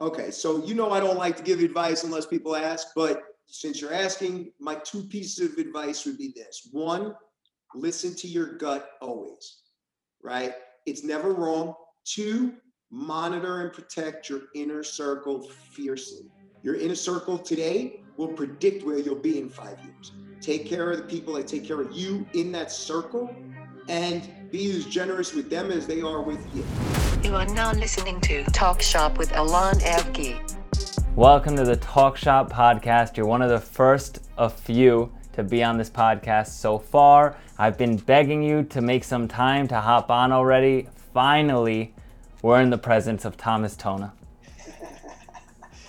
Okay, so you know I don't like to give advice unless people ask, but since you're asking, my two pieces of advice would be this. One, listen to your gut always, right? It's never wrong. Two, monitor and protect your inner circle fiercely. Your inner circle today will predict where you'll be in five years. Take care of the people that take care of you in that circle and be as generous with them as they are with you. You are now listening to Talk Shop with Alon Evgi. Welcome to the Talk Shop podcast. You're one of the first of few to be on this podcast so far. I've been begging you to make some time to hop on already. Finally, we're in the presence of Thomas Tona.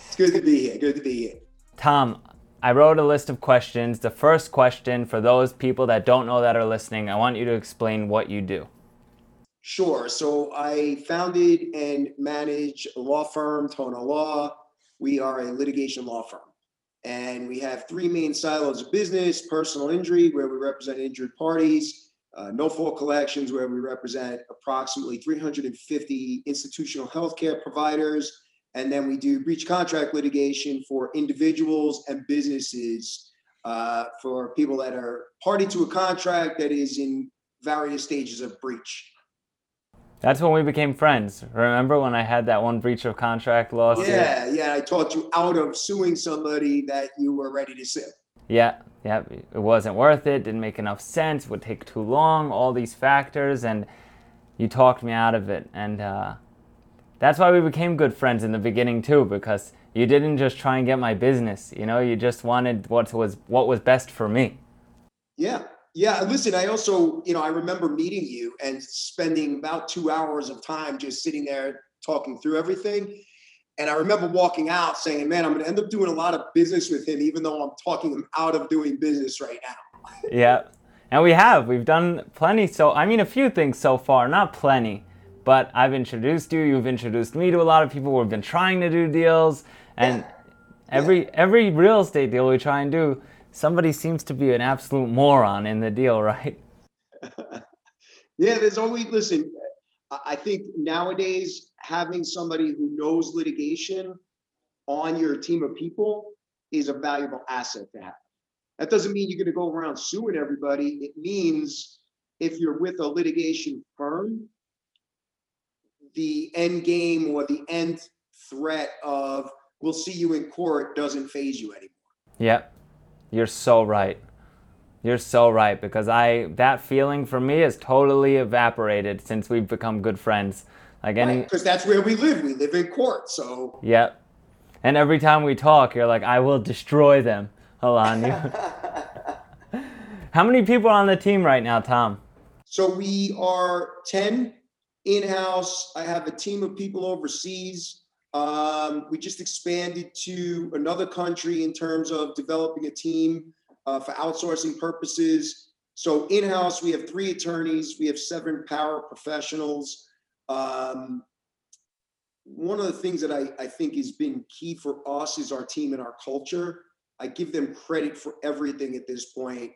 It's good to be here. Good to be here. Tom, I wrote a list of questions. The first question for those people that don't know that are listening, I want you to explain what you do. Sure. So I founded and manage a law firm, Tona Law. We are a litigation law firm. And we have three main silos of business personal injury, where we represent injured parties, uh, no fault collections, where we represent approximately 350 institutional healthcare providers. And then we do breach contract litigation for individuals and businesses uh, for people that are party to a contract that is in various stages of breach. That's when we became friends. Remember when I had that one breach of contract lawsuit? Yeah, yeah. I talked you out of suing somebody that you were ready to sue. Yeah, yeah. It wasn't worth it, didn't make enough sense, would take too long, all these factors, and you talked me out of it. And uh, that's why we became good friends in the beginning too, because you didn't just try and get my business, you know, you just wanted what was what was best for me. Yeah, yeah, listen, I also, you know, I remember meeting you and spending about two hours of time just sitting there talking through everything. And I remember walking out saying, man, I'm going to end up doing a lot of business with him, even though I'm talking him out of doing business right now. yeah. And we have. We've done plenty. So, I mean, a few things so far, not plenty, but I've introduced you. You've introduced me to a lot of people. We've been trying to do deals. And yeah. every every real estate deal we try and do, somebody seems to be an absolute moron in the deal, right? yeah, there's always, listen, I think nowadays having somebody who knows litigation on your team of people is a valuable asset to have. That doesn't mean you're going to go around suing everybody. It means if you're with a litigation firm, the end game or the end threat of we'll see you in court doesn't faze you anymore. Yep. You're so right. You're so right because I that feeling for me is totally evaporated since we've become good friends. Like any because right, that's where we live. We live in court, so Yep. And every time we talk, you're like, I will destroy them, Alon. How many people are on the team right now, Tom? So we are 10 in-house. I have a team of people overseas. Um, we just expanded to another country in terms of developing a team uh, for outsourcing purposes. So in house, we have three attorneys, we have seven paraprofessionals. Um, one of the things that I, I think has been key for us is our team and our culture. I give them credit for everything at this point.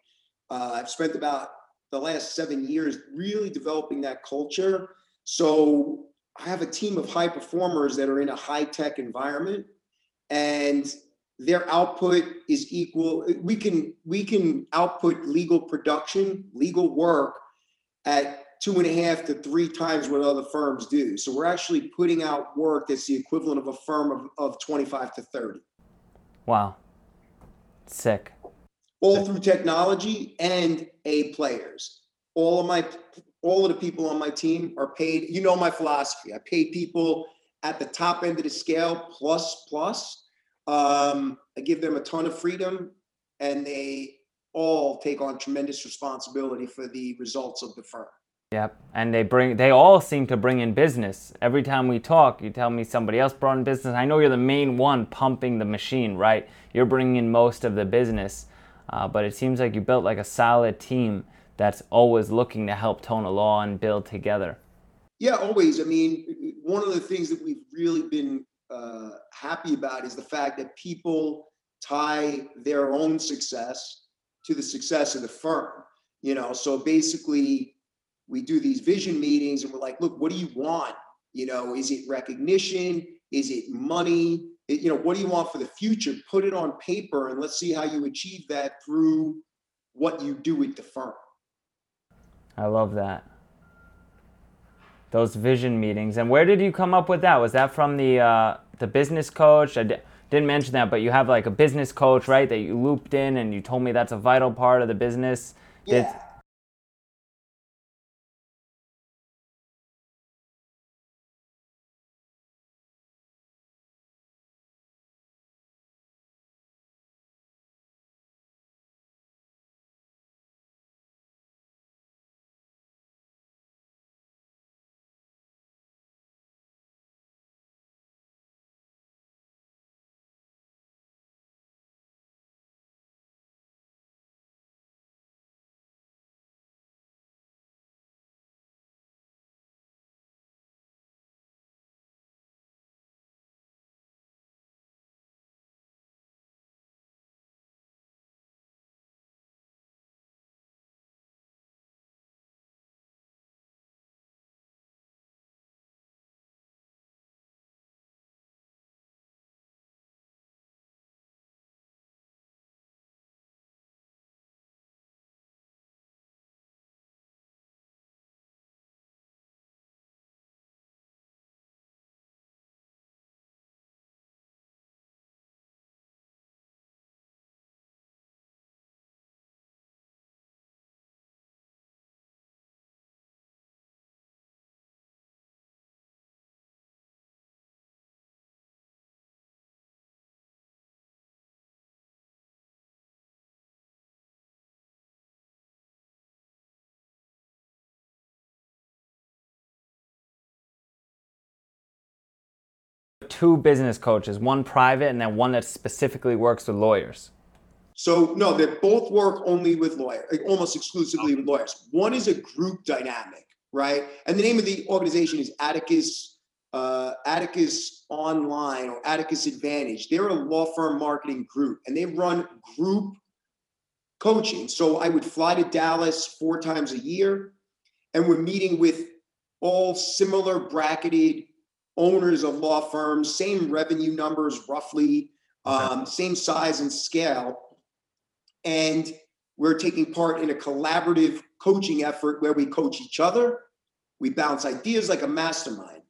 Uh, I've spent about the last seven years really developing that culture. So I have a team of high performers that are in a high tech environment and their output is equal we can we can output legal production legal work at two and a half to three times what other firms do. So we're actually putting out work that's the equivalent of a firm of, of 25 to 30 wow. Sick. All through technology and a players. All of my all of the people on my team are paid. You know my philosophy. I pay people at the top end of the scale plus plus. Um, I give them a ton of freedom, and they all take on tremendous responsibility for the results of the firm. Yep, and they bring they all seem to bring in business. Every time we talk, you tell me somebody else brought in business. I know you're the main one pumping the machine, right? You're bringing in most of the business, uh, but it seems like you built like a solid team that's always looking to help Tona Law and build together? Yeah, always. I mean, one of the things that we've really been uh, happy about is the fact that people tie their own success to the success of the firm. You know, so basically, we do these vision meetings and we're like, look, what do you want? You know, is it recognition? Is it money? It- you know, what do you want for the future? Put it on paper and let's see how you achieve that through what you do with the firm. I love that. Those vision meetings. And where did you come up with that? Was that from the uh, the business coach? I didn't mention that, but you have like a business coach, right? That you looped in, and you told me that's a vital part of the business. Did- two business coaches, one private and then one that specifically works with lawyers. So no, they both work only with lawyers, almost exclusively with lawyers. One is a group dynamic, right? And the name of the organization is Atticus, uh, Atticus Online or Atticus Advantage. They're a law firm marketing group, and they run group coaching. So I would fly to Dallas four times a year, and we're meeting with all similar bracketed owners of law firms, same revenue numbers roughly, um, same size and scale. And we're taking part in a collaborative coaching effort where we coach each other. We bounce ideas like a mastermind.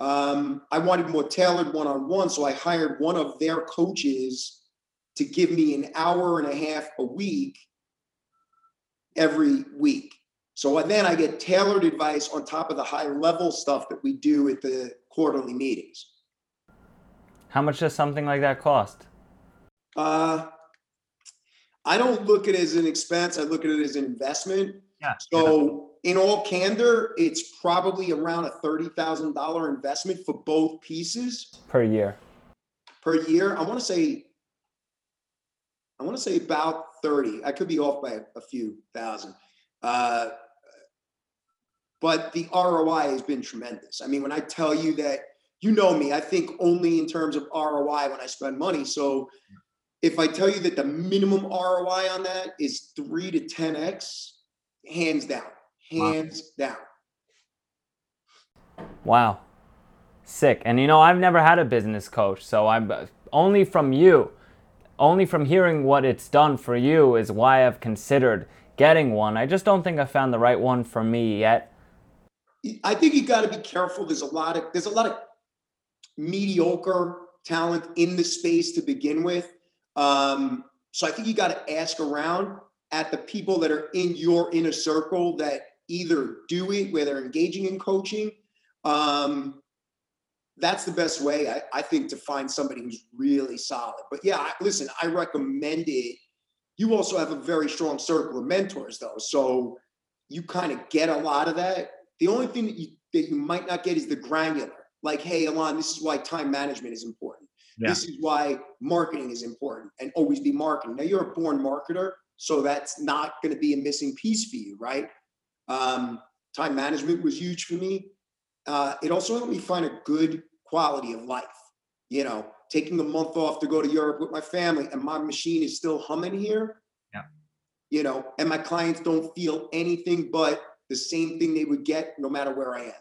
Um, I wanted more tailored one on one, so I hired one of their coaches to give me an hour and a half a week every week. So then I get tailored advice on top of the high level stuff that we do at the quarterly meetings. How much does something like that cost? Uh, I don't look at it as an expense. I look at it as an investment. Yeah. So in all candor, it's probably around a thirty thousand dollar investment for both pieces Per year. per year. I want to say, I want to say about thirty. I could be off by a few thousand. Uh, but the ROI has been tremendous. I mean, when I tell you that, you know me, I think only in terms of ROI when I spend money. So if I tell you that the minimum ROI on that is three to ten X, hands down, Wow. hands down. Wow. Sick. And you know, I've never had a business coach, so I'm only from you, only from hearing what it's done for you is why I've considered getting one. I just don't think I found the right one for me yet. I think you got to be careful. There's a lot of there's a lot of mediocre talent in the space to begin with. Um, so I think you got to ask around at the people that are in your inner circle that either do it, where they're engaging in coaching. Um, that's the best way, I, I think, to find somebody who's really solid. But yeah, I, listen, I recommend it. You also have a very strong circle of mentors, though, so you kind of get a lot of that. The only thing that you that you might not get is the granular. Like, hey, Alon, this is why time management is important. Yeah. This is why marketing is important and always be marketing. Now you're a born marketer, so that's not going to be a missing piece for you, right? Um, time management was huge for me. Uh, it also helped me find a good quality of life. You know, taking a month off to go to Europe with my family, and my machine is still humming here. Yeah. You know, and my clients don't feel anything but the same thing they would get no matter where I am.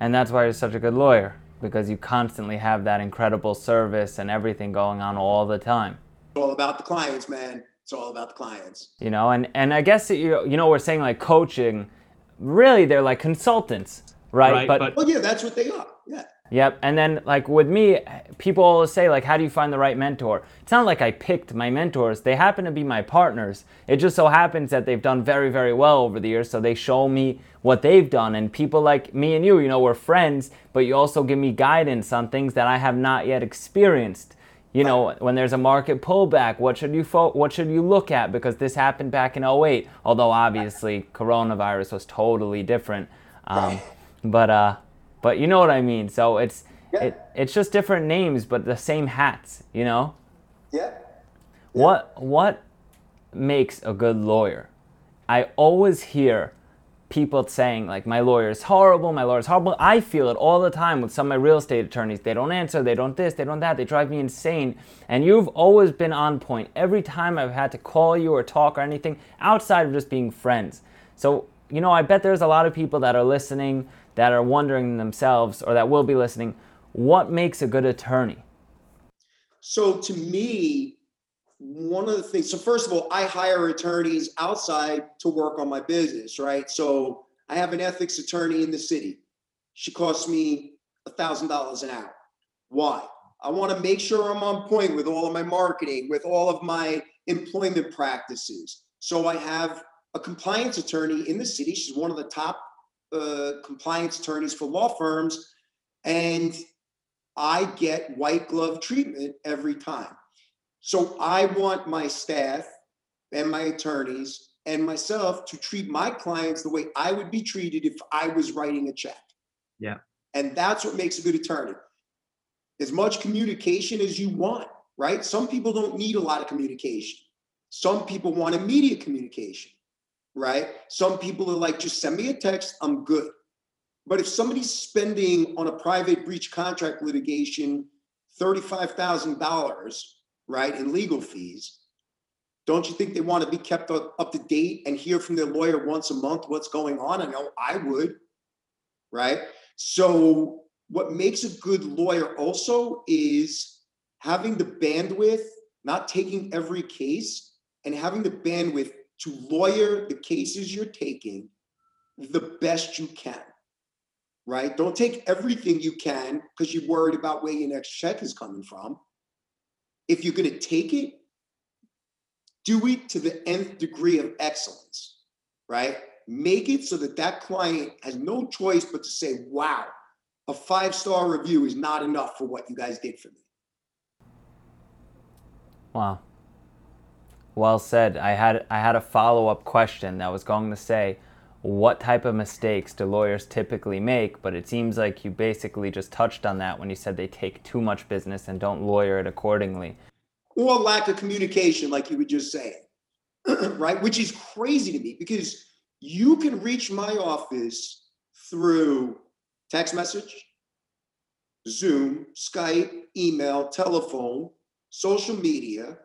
And that's why you're such a good lawyer because you constantly have that incredible service and everything going on all the time. It's all about the clients, man. It's all about the clients. You know, and and I guess you you know we're saying like coaching, really they're like consultants, right? Right, but- Well, yeah, that's what they are. Yeah. Yep. And then like with me, people always say like, how do you find the right mentor? It's not like I picked my mentors. They happen to be my partners. It just so happens that they've done very, very well over the years. So they show me what they've done. And people like me and you, you know, we're friends, but you also give me guidance on things that I have not yet experienced. You know, when there's a market pullback, what should you fo- what should you look at? Because this happened back in 08, although obviously coronavirus was totally different. Um, but uh, but you know what I mean. So it's Yeah. it, it's just different names, but the same hats. You know Yeah. what what makes a good lawyer? I always hear people saying like my lawyer is horrible, my lawyer is horrible. I feel it all the time with some of my real estate attorneys. They don't answer, they don't this, they don't that. They drive me insane. And you've always been on point every time I've had to call you or talk or anything outside of just being friends. So, you know, I bet there's a lot of people that are listening that are wondering themselves or that will be listening, what makes a good attorney? So to me, one of the things, so first of all, I hire attorneys outside to work on my business, right? So I have an ethics attorney in the city. She costs me a thousand dollars an hour. Why? I want to make sure I'm on point with all of my marketing, with all of my employment practices. So I have a compliance attorney in the city. She's one of the top uh, compliance attorneys for law firms. And I get white glove treatment every time. So I want my staff and my attorneys and myself to treat my clients the way I would be treated if I was writing a check. Yeah. And that's what makes a good attorney. As much communication as you want, right? Some people don't need a lot of communication. Some people want immediate communication, right? Some people are like, just send me a text, I'm good. But if somebody's spending on a private breach contract litigation $35,000, right, in legal fees, don't you think they want to be kept up, up to date and hear from their lawyer once a month what's going on? I know I would, right? So, what makes a good lawyer also is having the bandwidth, not taking every case, and having the bandwidth to lawyer the cases you're taking the best you can right? Don't take everything you can because you're worried about where your next check is coming from. If you're going to take it, do it to the nth degree of excellence, right? Make it so that that client has no choice but to say, wow, a five star review is not enough for what you guys did for me. Wow. Well said. I had I had a follow-up question that was going to say what type of mistakes do lawyers typically make, but it seems like you basically just touched on that when you said they take too much business and don't lawyer it accordingly. Or lack of communication, like you were just saying, right? Which is crazy to me because you can reach my office through text message, Zoom, Skype, email, telephone, social media.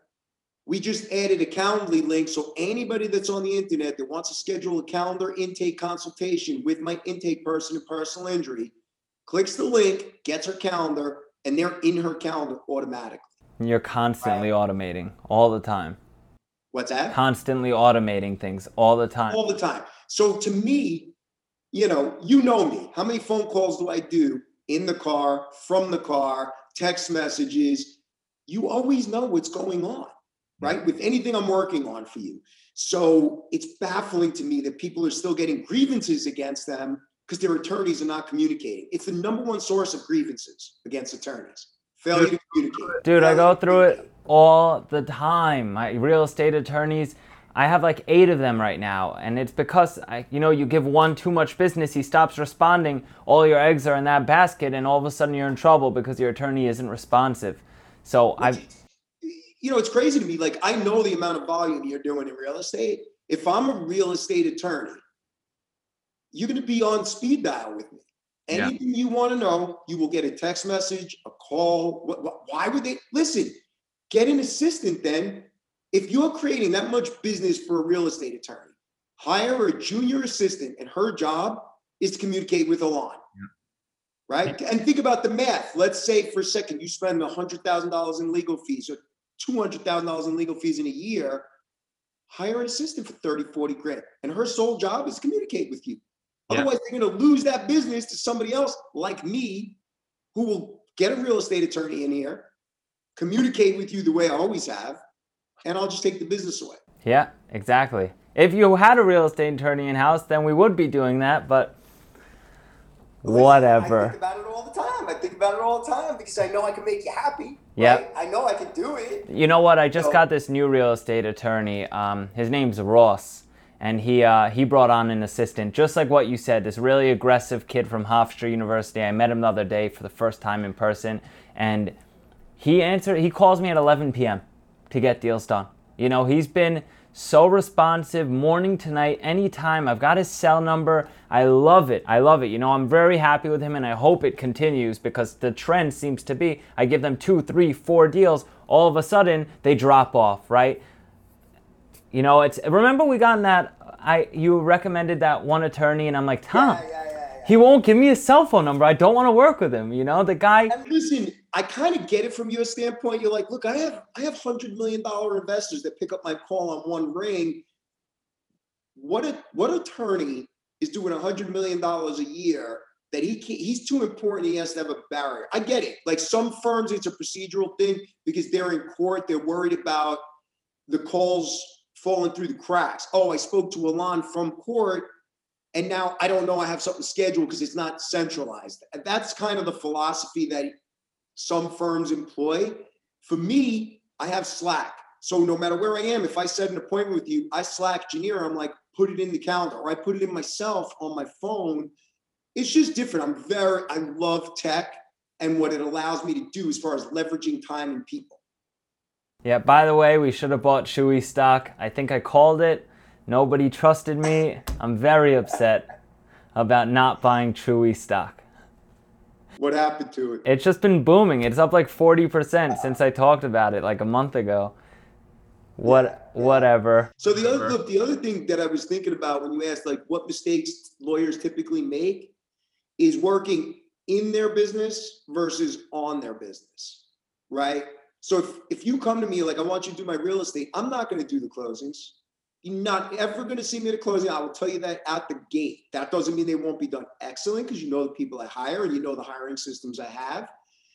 We just added a Calendly link. So anybody that's on the internet that wants to schedule a calendar intake consultation with my intake person in personal injury, clicks the link, gets her calendar, and they're in her calendar automatically. And You're constantly automating all the time. What's that? Constantly automating things all the time. all the time. So to me, you know, you know me. How many phone calls do I do in the car, from the car, text messages? You always know what's going on, right? With anything I'm working on for you. So it's baffling to me that people are still getting grievances against them because their attorneys are not communicating. It's the number one source of grievances against attorneys. Failure to communicate. Dude, I go through it all the time. My real estate attorneys, I have like eight of them right now, and it's because I, you know, you give one too much business, he stops responding. All your eggs are in that basket, and all of a sudden you're in trouble because your attorney isn't responsive. So I've, you know, it's crazy to me. Like, I know the amount of volume you're doing in real estate. If I'm a real estate attorney, you're going to be on speed dial with me. Yeah. Anything you want to know, you will get a text message, a call. What, what, why would they listen? Get an assistant then. If you're creating that much business for a real estate attorney, hire a junior assistant, and her job is to communicate with Alon. right? And think about the math. Let's say for a second you spend $100,000 in legal fees or $200,000 in legal fees in a year. Hire an assistant for 30, 40 grand. And her sole job is to communicate with you. Yeah. Otherwise, they're going to lose that business to somebody else like me who will get a real estate attorney in here, communicate with you the way I always have, and I'll just take the business away. Yeah, exactly. If you had a real estate attorney in house, then we would be doing that, but whatever. I think about it all the time. I think about it all the time because I know I can make you happy. Yep. right? I know I can do it. You know what? I just So- got this new real estate attorney. Um, his name's Ross, and he uh, he brought on an assistant, just like what you said. This really aggressive kid from Hofstra University. I met him the other day for the first time in person, and he answered. He calls me at 11 p.m. to get deals done. You know, he's been so responsive, morning to night, anytime. I've got his cell number. I love it. I love it. You know, I'm very happy with him, and I hope it continues because the trend seems to be I give them two, three, four deals. All of a sudden, they drop off, right? You know, it's remember we got in that. I you recommended that one attorney, and I'm like, yeah, yeah, yeah. He won't give me a cell phone number. I don't want to work with him. You know, the guy. And listen, I kind of get it from your standpoint. You're like, look, I have I have hundred million dollar investors that pick up my call on one ring. What a what attorney is doing hundred million dollars a year that he can't, he's too important. He has to have a barrier. I get it. Like some firms, it's a procedural thing because they're in court. They're worried about the calls falling through the cracks. Oh, I spoke to Alon from court and now I don't know I have something scheduled because it's not centralized. That's kind of the philosophy that some firms employ. For me, I have Slack. So no matter where I am, if I set an appointment with you, I Slack Janir, I'm like, put it in the calendar, or I put it in myself on my phone. It's just different. I'm very, I love tech and what it allows me to do as far as leveraging time and people. Yeah, by the way, we should have bought Chewy stock. I think I called it. Nobody trusted me. I'm very upset about not buying Chewy stock. What happened to it? It's just been booming. It's up like 40% since I talked about it like a month ago. What whatever. So the other look, the other thing that I was thinking about when you asked like what mistakes lawyers typically make is working in their business versus on their business, right? So if, if you come to me like I want you to do my real estate, I'm not going to do the closings. You're not ever going to see me at a closing. I will tell you that at the gate. That doesn't mean they won't be done excellent because you know the people I hire and you know the hiring systems I have.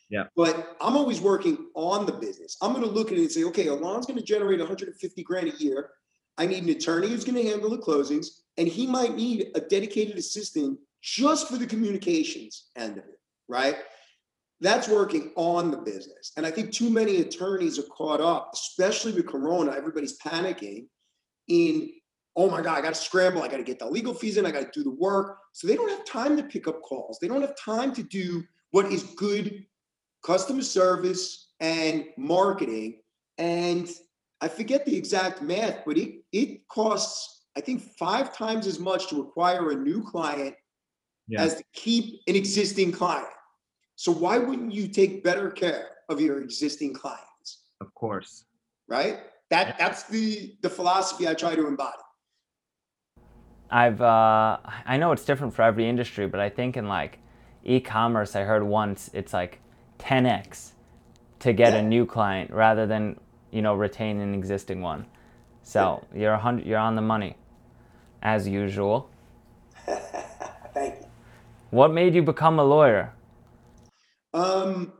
Yeah. But I'm always working on the business. I'm going to look at it and say, okay, Alon's going to generate 150 grand a year. I need an attorney who's going to handle the closings, and he might need a dedicated assistant just for the communications end of it, right? That's working on the business. And I think too many attorneys are caught up, especially with Corona. Everybody's panicking in, oh my God, I got to scramble. I got to get the legal fees in. I got to do the work. So they don't have time to pick up calls. They don't have time to do what is good customer service and marketing. And I forget the exact math, but it, it costs, I think, five times as much to acquire a new client Yeah. as to keep an existing client. So why wouldn't you take better care of your existing clients? Of course. Right? That that's the the philosophy I try to embody. I've uh, I know it's different for every industry, but I think in like e-commerce, I heard once it's like 10x to get Yeah. a new client rather than you know retain an existing one. So you're a hundred, you're on the money, as usual. Thank you. What made you become a lawyer? Um,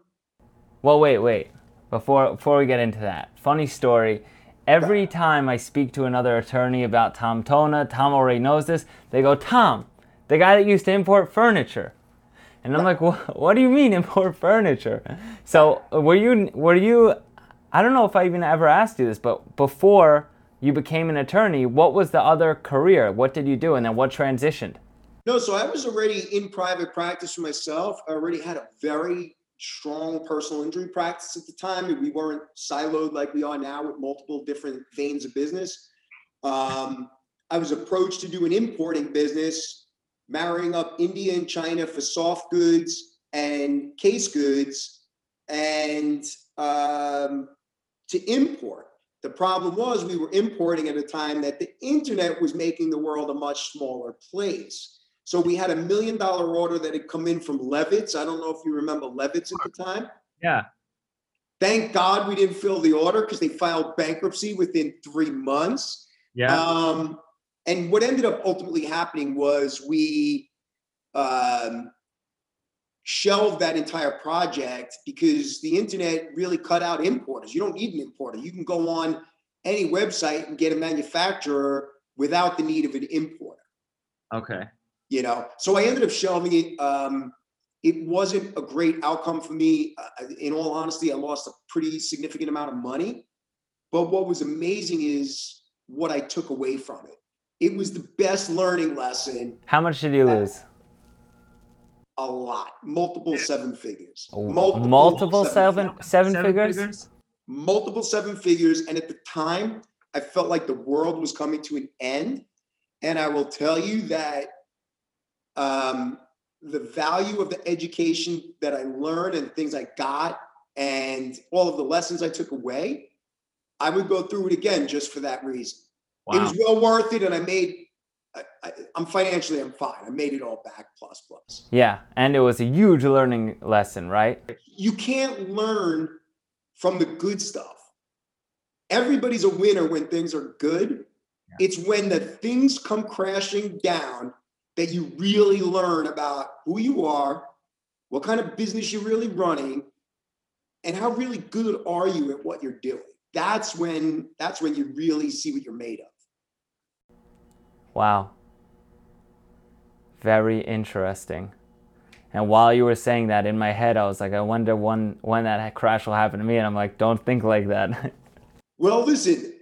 Well, wait, wait. Before before we get into that, funny story. Every time I speak to another attorney about Tom Tona, Tom already knows this. They go, Tom, the guy that used to import furniture, and I'm like, what, do you mean import furniture? So were you were you? I don't know if I even ever asked you this, but before you became an attorney, what was the other career? What did you do, and then what transitioned? no, so I was already in private practice for myself. I already had a very strong personal injury practice at the time, we weren't siloed like we are now with multiple different veins of business. Um, I was approached to do an importing business, marrying up India and China for soft goods and case goods, and um, to import. The problem was we were importing at a time that the internet was making the world a much smaller place. So we had a million dollar order that had come in from Levitz. I don't know if you remember Levitz at the time. Yeah. Thank God we didn't fill the order because they filed bankruptcy within three months. Yeah. Um, and what ended up ultimately happening was we um, shelved that entire project because the internet really cut out importers. You don't need an importer. You can go on any website and get a manufacturer without the need of an importer. okay. You know, so I ended up shelving it. Um, it wasn't a great outcome for me. Uh, in all honesty, I lost a pretty significant amount of money. But what was amazing is what I took away from it. It was the best learning lesson. How much did you lose? A lot, multiple seven figures, Multiple, seven seven figures? multiple seven figures. And at the time, I felt like the world was coming to an end. And I will tell you that um, the value of the education that I learned and things I got and all of the lessons I took away, I would go through it again just for that reason. It was well worth it. And I made, I, I'm financially, I'm fine. I made it all back plus plus. Yeah, and it was a huge learning lesson, right? you can't learn from the good stuff. Everybody's a winner when things are good. It's when the things come crashing down that you really learn about who you are, what kind of business you're really running, and how really good are you at what you're doing. That's when that's when you really see what you're made of. Wow. Very interesting. And while you were saying that in my head, I was like, I wonder when when that crash will happen to me. And I'm like, don't think like that. Well, listen,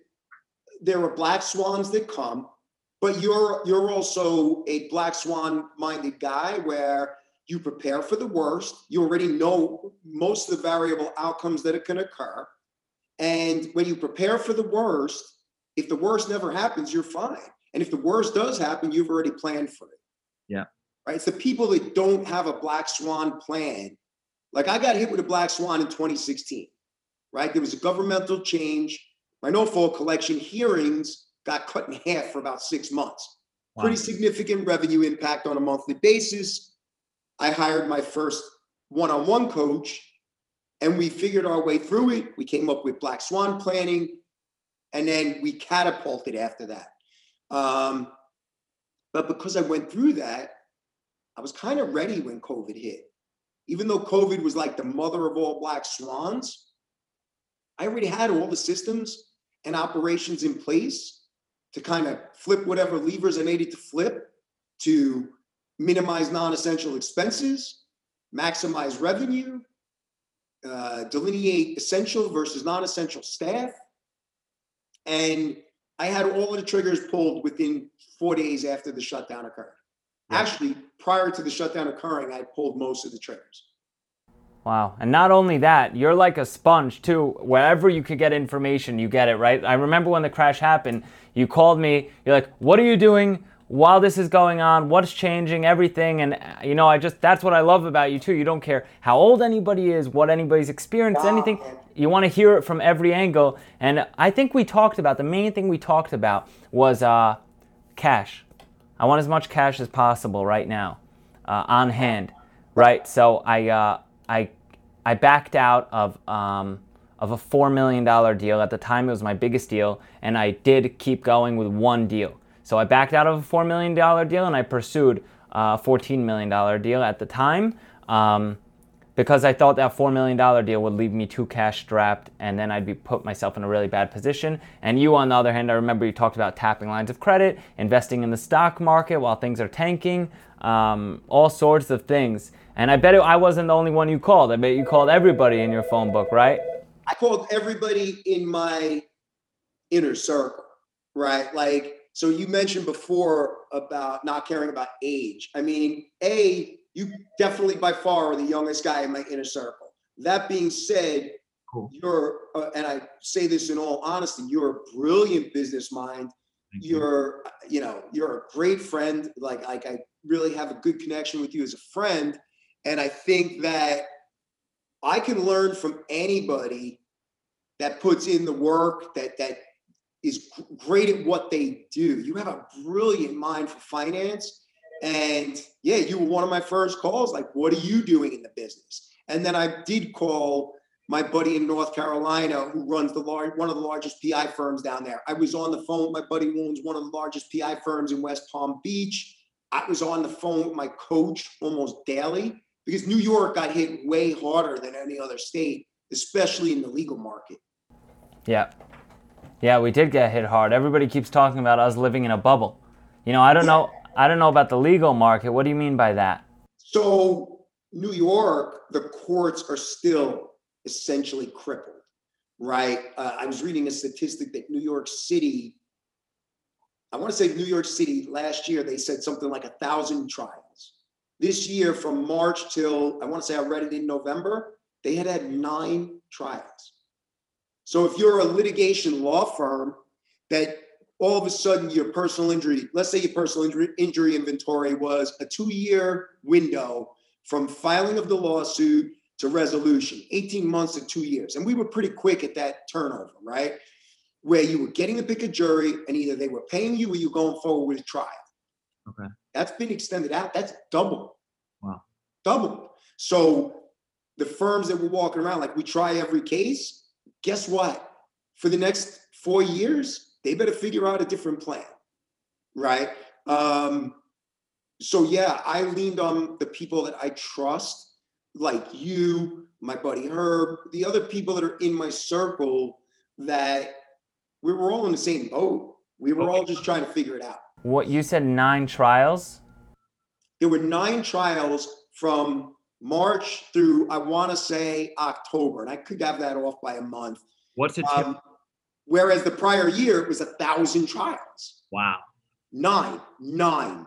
there are black swans that come, but you're you're also a black swan minded guy where you prepare for the worst. You already know most of the variable outcomes that it can occur. And when you prepare for the worst, if the worst never happens, you're fine. And if the worst does happen, you've already planned for it. Yeah. Right. It's the people that don't have a black swan plan. Like I got hit with a black swan in 2016 right? There was a governmental change. My no fault collection hearings got cut in half for about six months. Wow. Pretty significant revenue impact on a monthly basis. I hired my first one on one coach and we figured our way through it. We came up with Black Swan planning and then we catapulted after that. Um, but because I went through that, I was kind of ready when COVID hit. Even though COVID was like the mother of all black swans, I already had all the systems and operations in place to kind of flip whatever levers I needed to flip to minimize non-essential expenses, maximize revenue, uh, delineate essential versus non-essential staff. And I had all of the triggers pulled within four days after the shutdown occurred. Yeah. Actually, prior to the shutdown occurring, I pulled most of the triggers. Wow. And not only that, you're like a sponge too. Wherever you could get information, you get it, right? I remember when the crash happened, you called me, you're like, what are you doing while this is going on? What's changing? Everything. And, uh, you know, I just, that's what I love about you too. You don't care how old anybody is, what anybody's experienced, anything. You want to hear it from every angle. And I think we talked about, the main thing we talked about was uh, cash. I want as much cash as possible right now uh, on hand, right? So I, uh, I, I backed out of um, of a four million dollar deal. At the time, it was my biggest deal, and I did keep going with one deal. So I backed out of a four million dollar deal, and I pursued a fourteen million dollar deal at the time. Um, because I thought that $4 million deal would leave me too cash strapped and then I'd be put myself in a really bad position. And you, on the other hand, I remember you talked about tapping lines of credit, investing in the stock market while things are tanking, um, all sorts of things. And I bet it, I wasn't the only one you called. I bet you called everybody in your phone book, right? I called everybody in my inner circle, right? Like, so you mentioned before about not caring about age. I mean, A, you definitely by far are the youngest guy in my inner circle. That being said, Cool. you're, uh, and I say this in all honesty, you're a brilliant business mind. Thank you. You're, you know, you're a great friend. Like, like I really have a good connection with you as a friend. And I think that I can learn from anybody that puts in the work that that is great at what they do. You have a brilliant mind for finance, And yeah, you were one of my first calls. Like, what are you doing in the business? And then I did call my buddy in North Carolina who runs the large one of the largest PI firms down there. I was on the phone with my buddy who owns one of the largest PI firms in West Palm Beach. I was on the phone with my coach almost daily because New York got hit way harder than any other state, especially in the legal market. Yeah. Yeah, we did get hit hard. Everybody keeps talking about us living in a bubble. You know, I don't know I don't know about the legal market. What do you mean by that? So, New York, the courts are still essentially crippled, right? Uh, I was reading a statistic that New York City, I want to say New York City last year, they said something like a thousand trials. This year, from March till I want to say I read it in November, they had had nine trials. So if you're a litigation law firm that all of a sudden your personal injury, let's say your personal injury, injury inventory was a two year window from filing of the lawsuit to resolution, 18 months to two years. And we were pretty quick at that turnover, right? Where you were getting to pick a jury and either they were paying you or you going forward with a trial. Okay. That's been extended out. That's double. Wow. Double. So the firms that were walking around, like we try every case, guess what? For the next four years, they better figure out a different plan. Right. Um, so yeah, I leaned on the people that I trust like you, my buddy Herb, the other people that are in my circle that we were all in the same boat. We were all just trying to figure it out. What you said nine trials? There were nine trials from March through I want to say October, and I could have that off by a month. What's it? Um, whereas the prior year it was a thousand trials. wow. Nine, nine.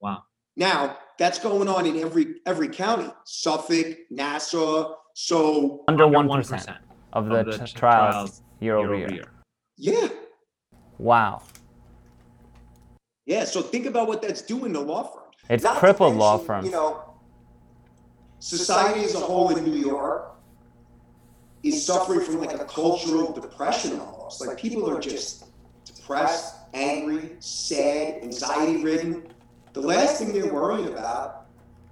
Wow. Now that's going on in every every county, Suffolk, Nassau. So Under Under 1% of the, of the t- t- trials, trials year over year. yeah, Wow. yeah. So think about what that's doing to law firms. It's Not to crippled law firms. You know, society as a whole in New York is suffering from like a cultural depression almost. Like people are just depressed, angry, sad, anxiety ridden. The last thing they're worried about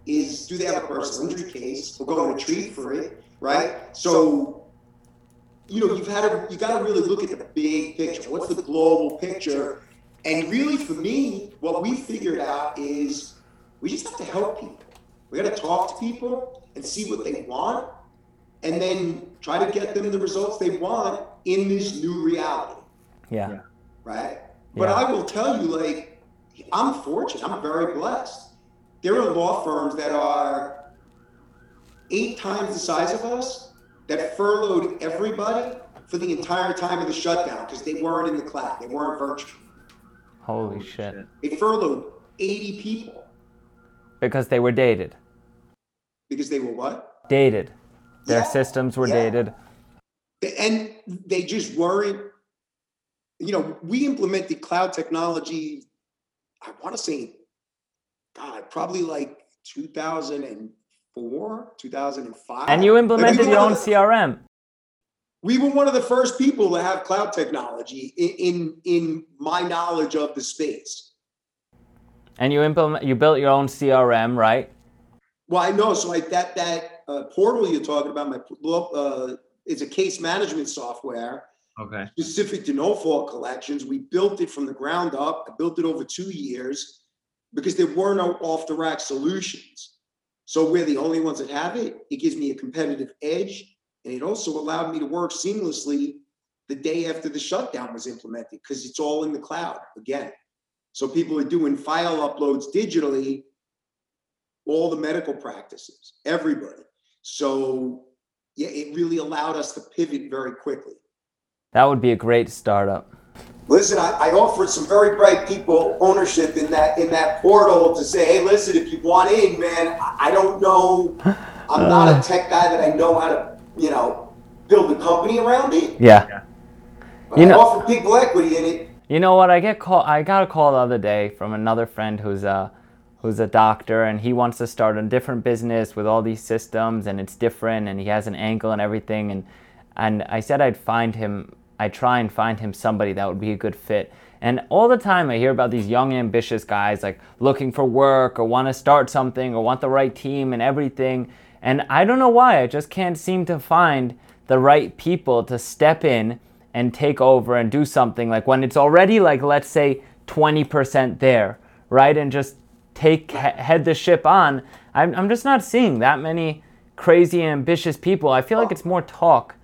is do they have a personal injury case or go to retreat for it, right? So, you know, you've had to, you got to really look at the big picture. What's the global picture? And really, for me, what we figured out is we just have to help people. We got to talk to people and see what they want, and then try to get them the results they want in this new reality, Yeah. Yeah. right? But Yeah. I will tell you, like, I'm fortunate. I'm very blessed. There are law firms that are eight times the size of us that furloughed everybody for the entire time of the shutdown because they weren't in the cloud, they weren't virtual. Holy shit. They furloughed 80 people Because they were dated. because they were what? Dated. Their Yeah, systems were yeah. dated. And they just weren't, you know, we implemented cloud technology, I want to say, God, probably like 2004, 2005. And you Like, implemented were your own the- CRM. We were one of the first people to have cloud technology in, in, in my knowledge of the space. And you implement you built your own CRM, right? Well, I know. So like that that uh, portal you're talking about, my uh, is a case management software Okay. specific to no fault collections. We built it from the ground up. I built it over two years because there were no off the rack solutions. So we're the only ones that have it. It gives me a competitive edge. And it also allowed me to work seamlessly the day after the shutdown was implemented because it's all in the cloud again. So people are doing file uploads digitally, all the medical practices, everybody. So yeah, it really allowed us to pivot very quickly. That would be a great startup. Listen, I, I offered some very bright people ownership in that in that portal to say, hey, listen, if you want in, man, I, I don't know. I'm not a uh. tech guy that I know how to, you know, build a company around it. Yeah. But You I know- offer people equity in it. You know what? I get call. I got a call the other day from another friend who's a who's a doctor, and he wants to start a different business with all these systems, and it's different, and he has an ankle and everything, and and I said I'd find him. I'd try and find him somebody that would be a good fit. And all the time I hear about these young, ambitious guys like looking for work or want to start something or want the right team and everything. And I don't know why, I just can't seem to find the right people to step in and take over and do something like when it's already like, let's say, 20% there, right? And just take head the ship on. I'm, I'm just not seeing that many crazy ambitious people. I feel like it's more talk.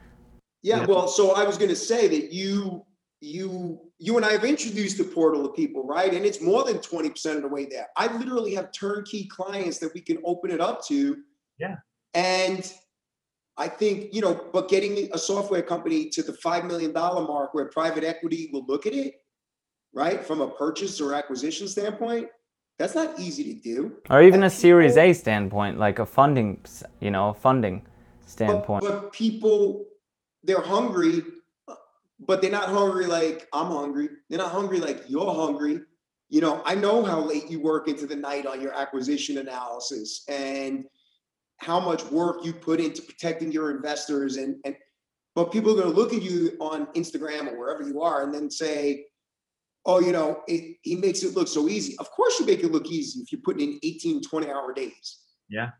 Yeah, well, so I was going to say that you you you and I have introduced the portal to people, right? And it's more than 20% of the way there. I literally have turnkey clients that we can open it up to. Yeah. And I think, you know, but getting a software company to the $5 million mark where private equity will look at it, right? From a purchase or acquisition standpoint, that's not easy to do. Or even a Series A standpoint, like a funding, you know, funding standpoint. But, but people, they're hungry uh, but they're not hungry like I'm hungry. They're not hungry like you're hungry. You know, I know how late you work into the night on your acquisition analysis and how much work you put into protecting your investors and and but people are going to look at you on Instagram or wherever you are and then say, oh, you know, it, he makes it look so easy. Of course you make it look easy if you're putting in 18, 20 hour days. Yeah.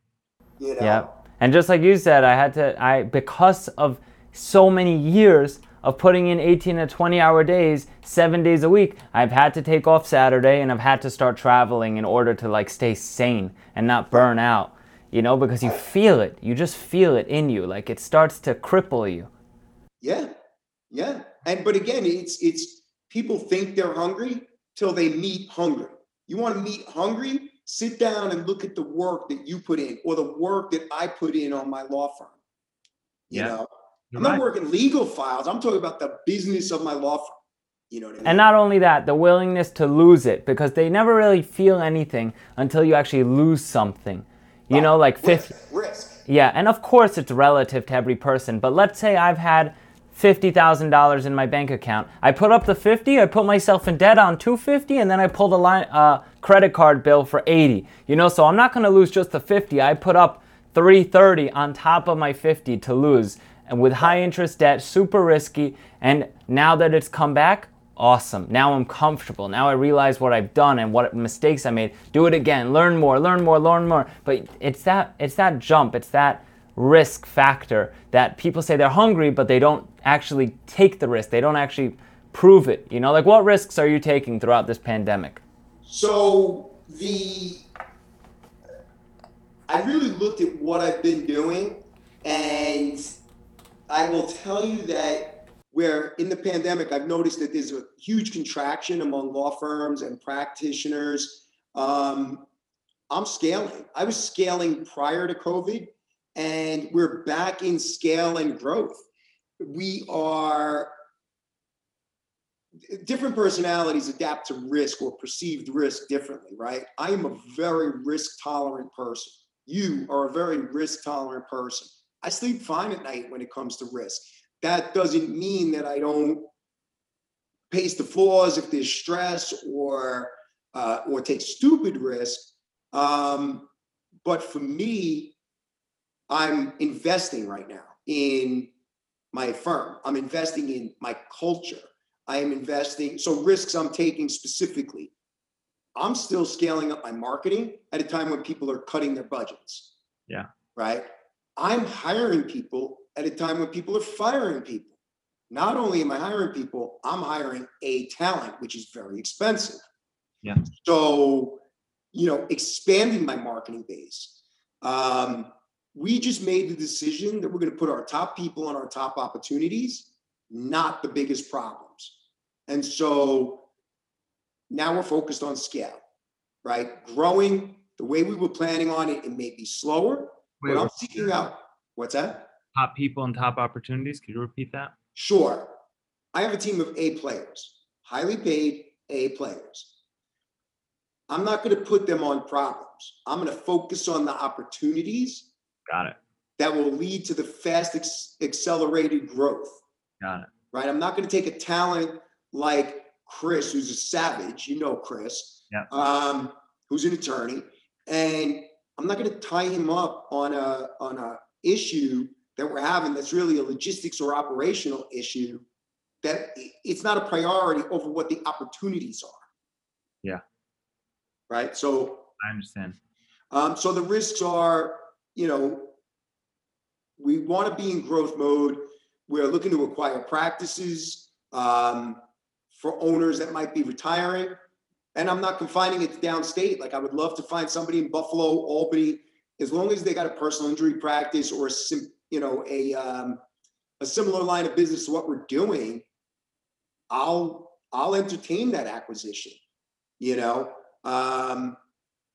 You know? Yeah. And just like you said, I had to, I, because of so many years of putting in 18 to 20 hour days, seven days a week, I've had to take off Saturday and I've had to start traveling in order to like stay sane and not burn out, you know, because you feel it. You just feel it in you. Like it starts to cripple you. Yeah. Yeah. And, but again, it's, it's, people think they're hungry till they meet hungry. You want to meet hungry? Sit down and look at the work that you put in or the work that I put in on my law firm. You yeah. know, I'm not working legal files. I'm talking about the business of my law firm. You know what I mean? And not only that, the willingness to lose it because they never really feel anything until you actually lose something. You oh, know, like risk, risk. Yeah, and of course it's relative to every person. But let's say I've had fifty thousand dollars in my bank account. I put up the fifty. I put myself in debt on two fifty, and then I pulled a line, uh, credit card bill for eighty. You know, so I'm not going to lose just the fifty. I put up three thirty on top of my fifty to lose and with high interest debt, super risky. And now that it's come back, awesome. Now I'm comfortable. Now I realize what I've done and what mistakes I made. Do it again. Learn more, learn more, learn more. But it's that it's that jump, it's that risk factor that people say they're hungry but they don't actually take the risk. They don't actually prove it. You know, like what risks are you taking throughout this pandemic? So the I really looked at what I've been doing and I will tell you that where in the pandemic, I've noticed that there's a huge contraction among law firms and practitioners. Um, I'm scaling. I was scaling prior to COVID, and we're back in scale and growth. We are different personalities adapt to risk or perceived risk differently, right? I am a very risk tolerant person. You are a very risk tolerant person. I sleep fine at night when it comes to risk. That doesn't mean that I don't pace the floors if there's stress or uh, or take stupid risk. Um, but for me, I'm investing right now in my firm. I'm investing in my culture. I am investing. So risks I'm taking specifically. I'm still scaling up my marketing at a time when people are cutting their budgets. Yeah. Right. I'm hiring people at a time when people are firing people. Not only am I hiring people, I'm hiring a talent, which is very expensive. Yeah. So, you know, expanding my marketing base. Um, we just made the decision that we're going to put our top people on our top opportunities, not the biggest problems. And so now we're focused on scale, right? Growing the way we were planning on it, it may be slower, Wait, I'm seeking out, what's that? Top people and top opportunities. Could you repeat that? Sure. I have a team of A players, highly paid A players. I'm not going to put them on problems. I'm going to focus on the opportunities. Got it. That will lead to the fast ex- accelerated growth. Got it. Right. I'm not going to take a talent like Chris, who's a savage. You know Chris. Yeah. Um, who's an attorney, and I'm not going to tie him up on a on a issue that we're having that's really a logistics or operational issue that it's not a priority over what the opportunities are. Yeah. Right? So I understand. um, so the risks are, you know, we want to be in growth mode. We're looking to acquire practices um, for owners that might be retiring. And I'm not confining it to downstate. Like I would love to find somebody in Buffalo, Albany, as long as they got a personal injury practice or a you know, a um, a similar line of business to what we're doing. I'll I'll entertain that acquisition. You know, um,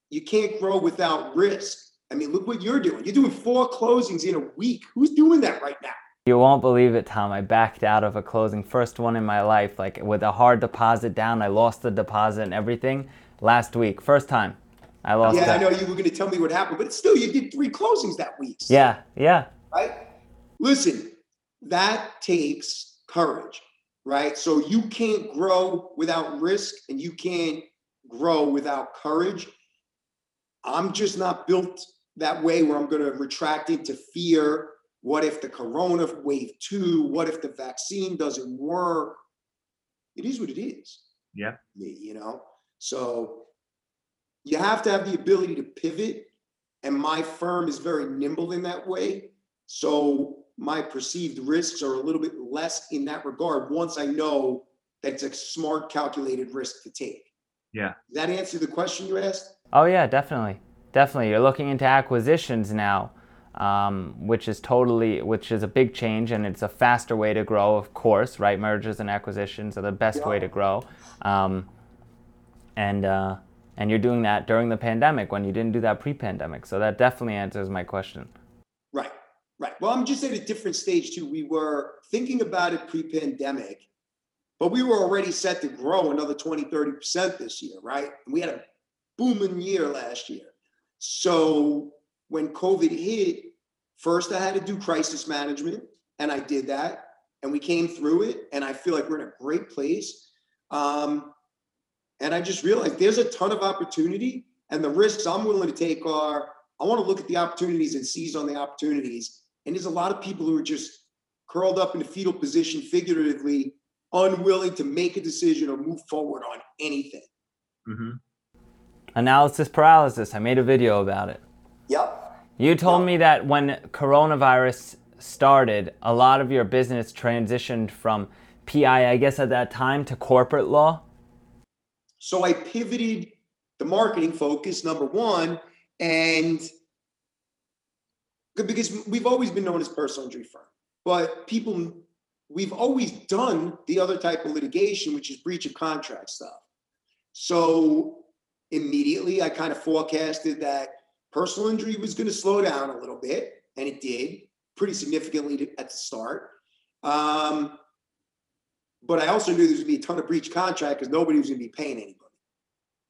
you can't grow without risk. I mean, look what you're doing. You're doing four closings in a week. Who's doing that right now? You won't believe it, Tom. I backed out of a closing, first one in my life, like with a hard deposit down. I lost the deposit and everything last week. First time. I lost yeah, I know you were going to tell me what happened, but still, you did three closings that week. Yeah, yeah. Right? Listen, that takes courage, right? So you can't grow without risk and you can't grow without courage. I'm just not built that way where I'm going to retract into fear. What if the corona wave two? What if the vaccine doesn't work? It is what it is. Yeah. Me, you know? So you have to have the ability to pivot. And my firm is very nimble in that way. So my perceived risks are a little bit less in that regard once I know that it's a smart, calculated risk to take. Yeah. Does that answer the question you asked? Oh yeah, definitely, definitely. You're looking into acquisitions now, um, which is totally, which is a big change, and it's a faster way to grow, of course, right? Mergers and acquisitions are the best way to grow, um, and uh, and you're doing that during the pandemic when you didn't do that pre-pandemic. So that definitely answers my question. Right, right. Well, I'm just at a different stage too. We were thinking about it pre-pandemic, but we were already set to grow another 20, 30% this year, right? And we had a booming year last year. So when COVID hit, first I had to do crisis management, and I did that, and we came through it, and I feel like we're in a great place. Um, and I just realized there's a ton of opportunity, and the risks I'm willing to take are I want to look at the opportunities and seize on the opportunities. And there's a lot of people who are just curled up in a fetal position, figuratively, unwilling to make a decision or move forward on anything. Analysis paralysis. I made a video about it. Yep. You told me that when coronavirus started, a lot of your business transitioned from PI, I guess at that time, to corporate law. So I pivoted the marketing focus, number one, and because we've always been known as personal injury firm, but people, we've always done the other type of litigation, which is breach of contract stuff. So immediately I kind of forecasted that personal injury was going to slow down a little bit, and it did pretty significantly to- at the start. Um, but I also knew there was going to be a ton of breach contract because nobody was going to be paying anybody.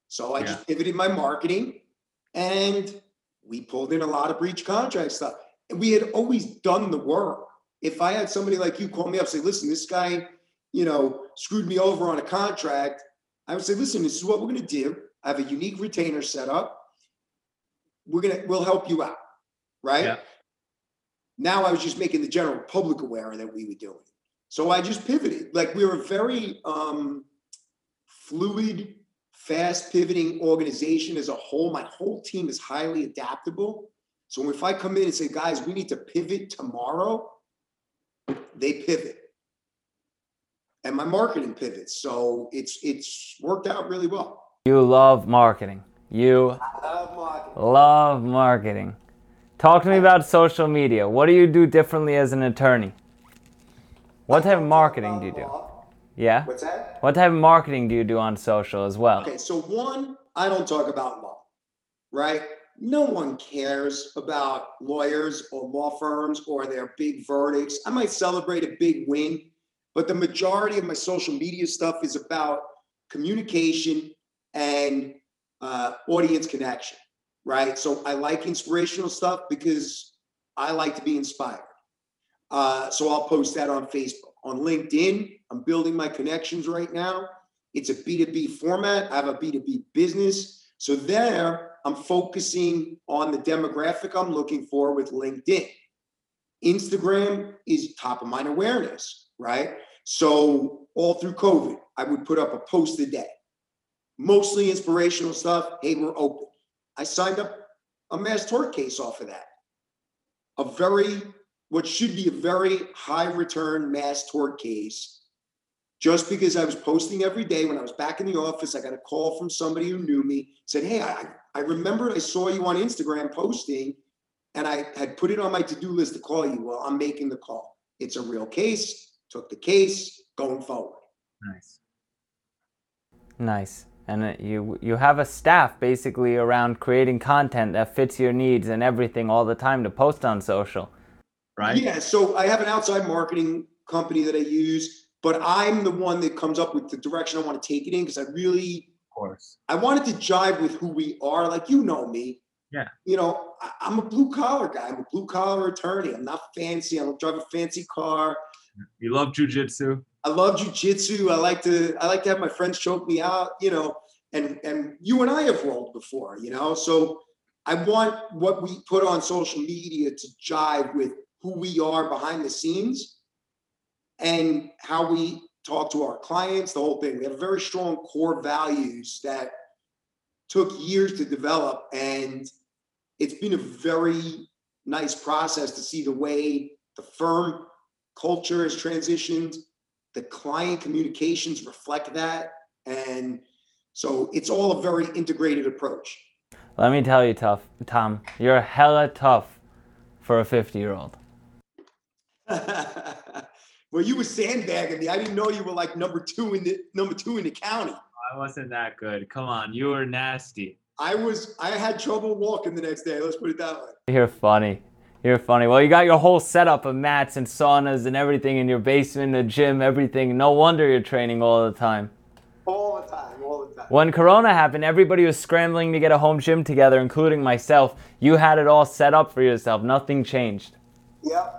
So I just pivoted my marketing, and we pulled in a lot of breach contract stuff. And we had always done the work. If I had somebody like you call me up, say, "Listen, this guy, you know, screwed me over on a contract," I would say, "Listen, this is what we're going to do. I have a unique retainer set up. We're gonna, we'll help you out, right?" Yeah. Now I was just making the general public aware that we were doing. it. So I just pivoted. Like we were a very um, fluid, fast pivoting organization as a whole. My whole team is highly adaptable. So if I come in and say, guys, we need to pivot tomorrow, they pivot. And my marketing pivots. So it's it's worked out really well. You love marketing. You love marketing. love marketing. Talk to me about social media. What do you do differently as an attorney? What type of marketing do you do? Yeah? What's that? What type of marketing do you do on social as well? Okay, so one, I don't talk about law, right? No one cares about lawyers or law firms or their big verdicts. I might celebrate a big win, but the majority of my social media stuff is about communication and uh, audience connection, right? So I like inspirational stuff because I like to be inspired. Uh, so I'll post that on Facebook. On LinkedIn, I'm building my connections right now. It's a B2B format. I have a B2B business. So there, I'm focusing on the demographic I'm looking for with LinkedIn. Instagram is top of mind awareness, right? So all through COVID, I would put up a post a day, mostly inspirational stuff. Hey, we're open. I signed up a mass tort case off of that. A very, what should be a very high return mass tort case. Just because I was posting every day when I was back in the office, I got a call from somebody who knew me, said, Hey, I, I remember I saw you on Instagram posting and I had put it on my to-do list to call you. Well, I'm making the call. It's a real case, took the case going forward. Nice. Nice. And you you have a staff basically around creating content that fits your needs and everything all the time to post on social. Right? Yeah, so I have an outside marketing company that I use, but I'm the one that comes up with the direction I want to take it in because I really of course. I wanted to jive with who we are. Like you know me. Yeah. You know, I, I'm a blue collar guy. I'm a blue collar attorney. I'm not fancy. I don't drive a fancy car. You love jujitsu. I love jujitsu. I like to I like to have my friends choke me out, you know, and and you and I have rolled before, you know. So I want what we put on social media to jive with who we are behind the scenes and how we talk to our clients, the whole thing. We have very strong core values that took years to develop and it's been a very nice process to see the way the firm culture has transitioned the client communications reflect that. And so it's all a very integrated approach. Let me tell you tough tom you're hella tough for a 50 year old well you were sandbagging me. I didn't know you were like number two in the number two in the county. I wasn't that good. Come on you were nasty. I was i had trouble walking the next day let's put it that way. You're funny you're funny. Well, you got your whole setup of mats and saunas and everything in your basement, a gym, everything. No wonder you're training all the time. All the time, all the time. When Corona happened, everybody was scrambling to get a home gym together, including myself. You had it all set up for yourself. Nothing changed. Yep,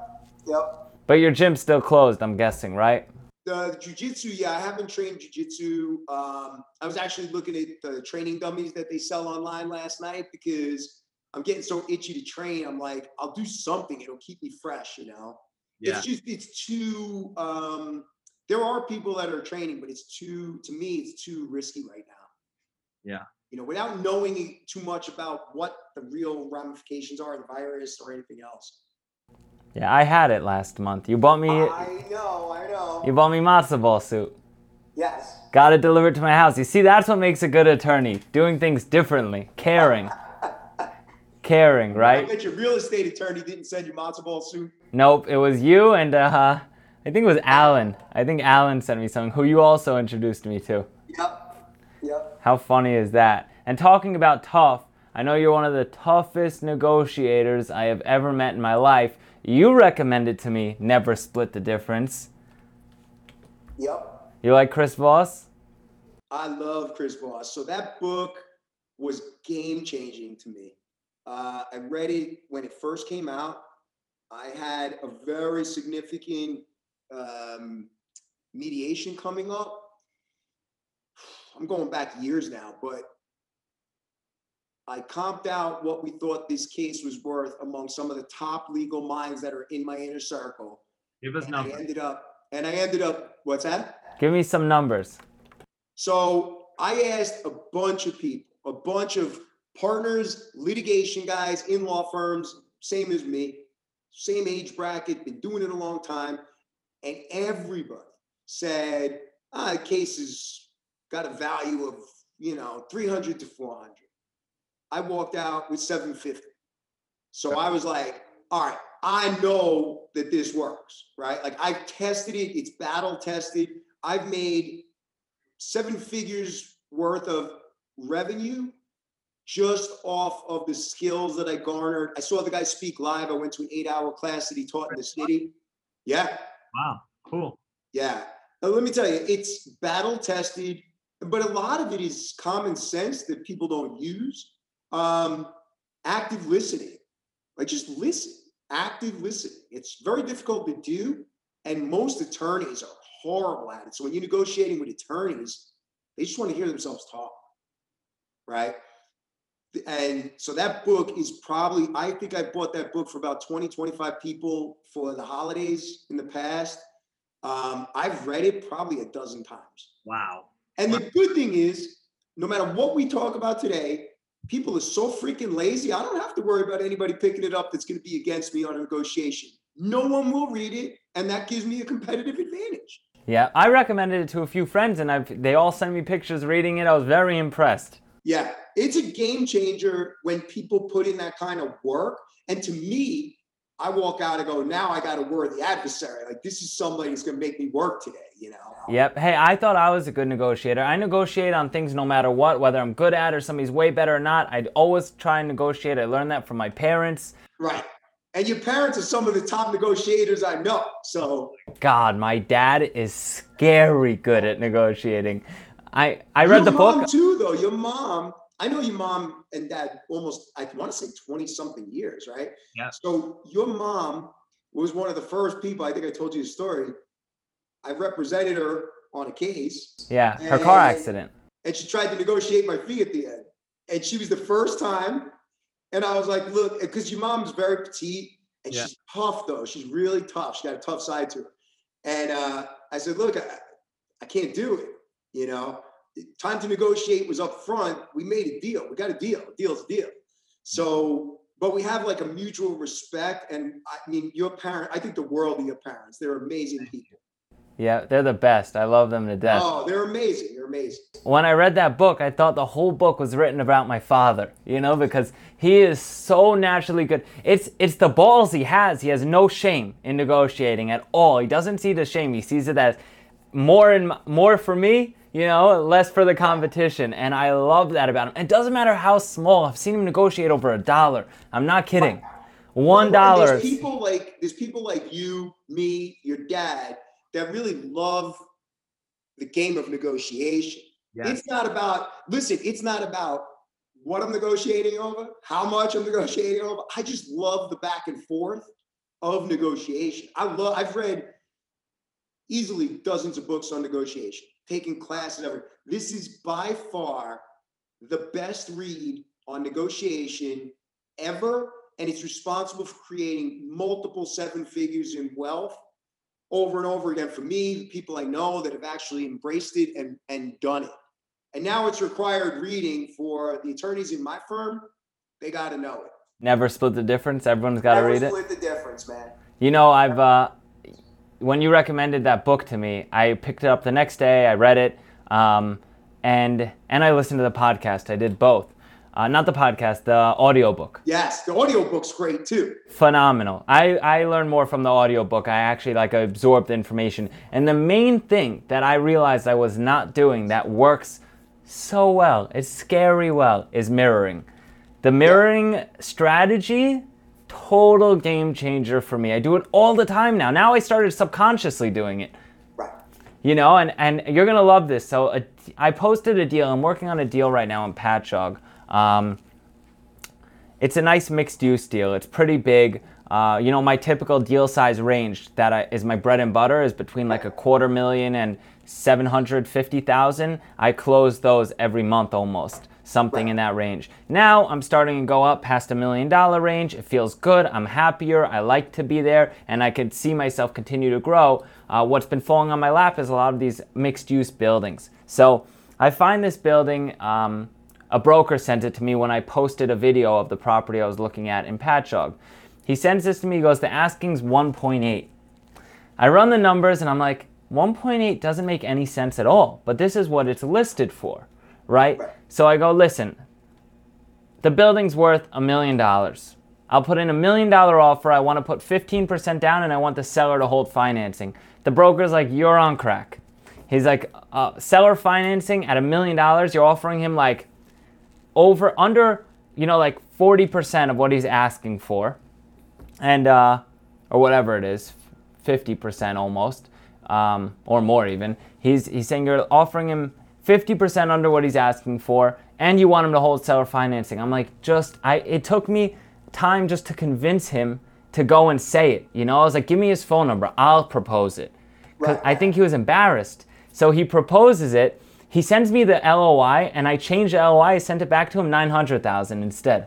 yep. But your gym's still closed, I'm guessing, right? The jujitsu, yeah, I haven't trained jujitsu. Um, I was actually looking at the training dummies that they sell online last night because I'm getting so itchy to train. I'm like, I'll do something. It'll keep me fresh, you know. Yeah. It's just it's too. Um, there are people that are training, but it's too. To me, it's too risky right now. Yeah. You know, without knowing too much about what the real ramifications are the virus or anything else. Yeah, I had it last month. You bought me. I know, I know. You bought me matzo ball soup. Yes. Got it delivered to my house. You see, that's what makes a good attorney. Doing things differently, caring. Caring, right? I bet your real estate attorney didn't send you matzo ball soup. Nope, it was you and uh, I think it was Alan. I think Alan sent me something, who you also introduced me to. Yep. Yep. How funny is that? And talking about tough, I know you're one of the toughest negotiators I have ever met in my life. You recommended to me never split the difference. Yep. You like Chris Voss? I love Chris Voss. So that book was game changing to me. Uh, I read it when it first came out. I had a very significant um, mediation coming up. I'm going back years now, but I comped out what we thought this case was worth among some of the top legal minds that are in my inner circle. Give us and numbers. I ended up, and I ended up, what's that? Give me some numbers. So I asked a bunch of people, a bunch of partners, litigation guys in law firms, same as me, same age bracket, been doing it a long time. And everybody said, ah, the case has got a value of, you know, 300 to 400. I walked out with 750. So I was like, all right, I know that this works, right? Like I've tested it, it's battle tested. I've made seven figures worth of revenue just off of the skills that I garnered. I saw the guy speak live. I went to an eight hour class that he taught in the city. Yeah. Wow. Cool. Yeah. Now, let me tell you, it's battle tested, but a lot of it is common sense that people don't use. Um, active listening, like just listen, active listening. It's very difficult to do. And most attorneys are horrible at it. So when you're negotiating with attorneys, they just want to hear themselves talk. Right and so that book is probably i think i bought that book for about 20 25 people for the holidays in the past Um, I've read it probably a dozen times. Wow. And the good thing is, no matter what we talk about today, people are so freaking lazy. I don't have to worry about anybody picking it up that's going to be against me on a negotiation. No one will read it, and that gives me a competitive advantage. Yeah, I recommended it to a few friends, and I've they all sent me pictures reading it. I was very impressed. Yeah, it's a game changer when people put in that kind of work. And to me, I walk out and go, now I got a worthy adversary. Like this is somebody who's going to make me work today, you know? Yep. Hey, I thought I was a good negotiator. I negotiate on things no matter what, whether I'm good at or somebody's way better or not. I'd always try and negotiate. I learned that from my parents. Right. And your parents are some of the top negotiators I know. So God, my dad is scary good at negotiating. I I read your the mom book. too, though. Your mom, I know your mom and dad almost, I want to say 20 something years, right? Yeah. So your mom was one of the first people, I think I told you the story. I represented her on a case Yeah, her car accident. and she tried to negotiate my fee at the end. And she was the first time. And I was like, look, because your mom's very petite and Yeah. she's tough though. She's really tough. She got a tough side to her. And uh, I said, look, I, I can't do it. You know, time to negotiate was up front. We made a deal. We got a deal. A deal's a deal. So, but we have like a mutual respect. And I mean, your parent, I think the world of your parents. They're amazing people. Yeah, they're the best. I love them to death. Oh, they're amazing. They're amazing. when I read that book, I thought the whole book was written about my father, you know, because he is so naturally good. It's it's the balls he has. He has no shame in negotiating at all. He doesn't see the shame. He sees it as more and more for me, you know, less for the competition. And I love that about him. It doesn't matter how small. I've seen him negotiate over a dollar. I'm not kidding. One There's people like there's people like you, me, your dad that really love the game of negotiation. Yes. It's not about listen. It's not about what I'm negotiating over, how much I'm negotiating over. I just love the back and forth of negotiation. I love. I've read easily dozens of books on negotiation, taking classes. Every this is by far the best read on negotiation ever, and it's responsible for creating multiple seven figures in wealth over and over again for me, the people I know that have actually embraced it and, and done it. And now it's required reading for the attorneys in my firm. They got to know it. Never split the difference. Everyone's got to Never read it. split the difference, man. You know, I've uh, when you recommended that book to me, I picked it up the next day. I read it, um, and and I listened to the podcast. I did both, uh, not the podcast, the audiobook. Yes, the audiobook's great too. Phenomenal. I I learned more from the audiobook. I actually like absorbed the information, and the main thing that I realized I was not doing that works so well, it's scary well, is mirroring. The mirroring strategy total game changer for me. I do it all the time now. Now I started subconsciously doing it. Right. You know, and, and you're gonna love this. So a, I posted a deal. I'm working on a deal right now in Patchogue. Um, it's a nice mixed use deal. It's pretty big. Uh, you know, my typical deal size range that I, is my bread and butter is between like a quarter million and 750,000. I close those every month almost, something in that range. Now I'm starting to go up past a million dollar range. It feels good. I'm happier. I like to be there and I can see myself continue to grow. Uh, what's been falling on my lap is a lot of these mixed use buildings. So I find this building. Um, a broker sent it to me when I posted a video of the property I was looking at in Patchogue. He sends this to me, he goes, the asking's 1.8. I run the numbers and I'm like, 1.8 doesn't make any sense at all, but this is what it's listed for, right? So I go, listen, the building's worth a million dollars. I'll put in a million dollar offer. I want to put 15% down and I want the seller to hold financing. The broker's like, you're on crack. He's like, uh, seller financing at a million dollars, you're offering him like over, under, you know, like 40% of what he's asking for. And, uh, or whatever it is, 50% almost, um, or more even. He's, he's saying you're offering him 50% under what he's asking for, and you want him to hold seller financing. I'm like, just, I, it took me time just to convince him to go and say it. You know, I was like, give me his phone number, I'll propose it. Because Right. I think he was embarrassed. So he proposes it. He sends me the LOI, and I changed the LOI. I sent it back to him 900,000 instead.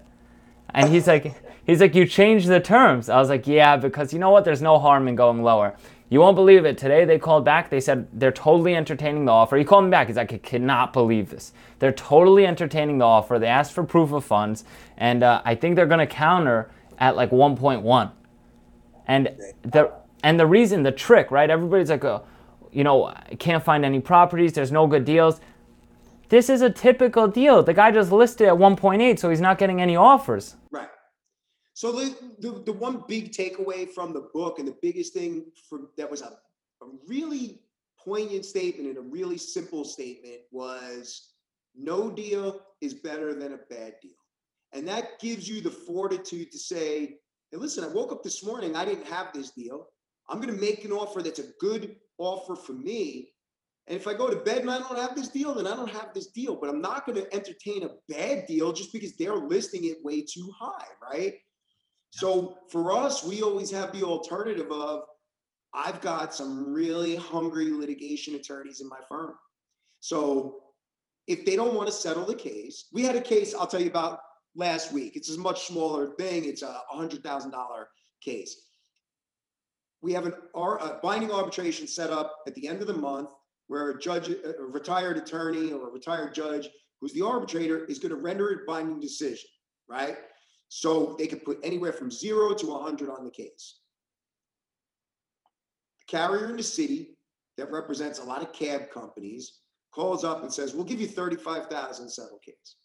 And he's like, He's like, you changed the terms. I was like, yeah, because you know what? There's no harm in going lower. You won't believe it. Today they called back. They said they're totally entertaining the offer. He called me back. He's like, I cannot believe this. They're totally entertaining the offer. They asked for proof of funds, and uh, I think they're going to counter at like 1.1. And the and the reason, the trick, right? Everybody's like, oh, you know, I can't find any properties. There's no good deals. This is a typical deal. The guy just listed at 1.8, so he's not getting any offers. Right. So the, the, the one big takeaway from the book and the biggest thing from that was a, a really poignant statement and a really simple statement was no deal is better than a bad deal. And that gives you the fortitude to say, hey, listen, I woke up this morning, I didn't have this deal. I'm going to make an offer that's a good offer for me. And if I go to bed and I don't have this deal, then I don't have this deal. But I'm not going to entertain a bad deal just because they're listing it way too high, right? So for us, we always have the alternative of I've got some really hungry litigation attorneys in my firm. So if they don't want to settle the case, we had a case I'll tell you about last week. It's a much smaller thing. It's a hundred thousand dollar case. We have an a binding arbitration set up at the end of the month where a judge, a retired attorney or a retired judge who's the arbitrator is going to render a binding decision, right? So they could put anywhere from zero to 100 on the case. A carrier in the city that represents a lot of cab companies calls up and says, We'll give you 35,000 settle case.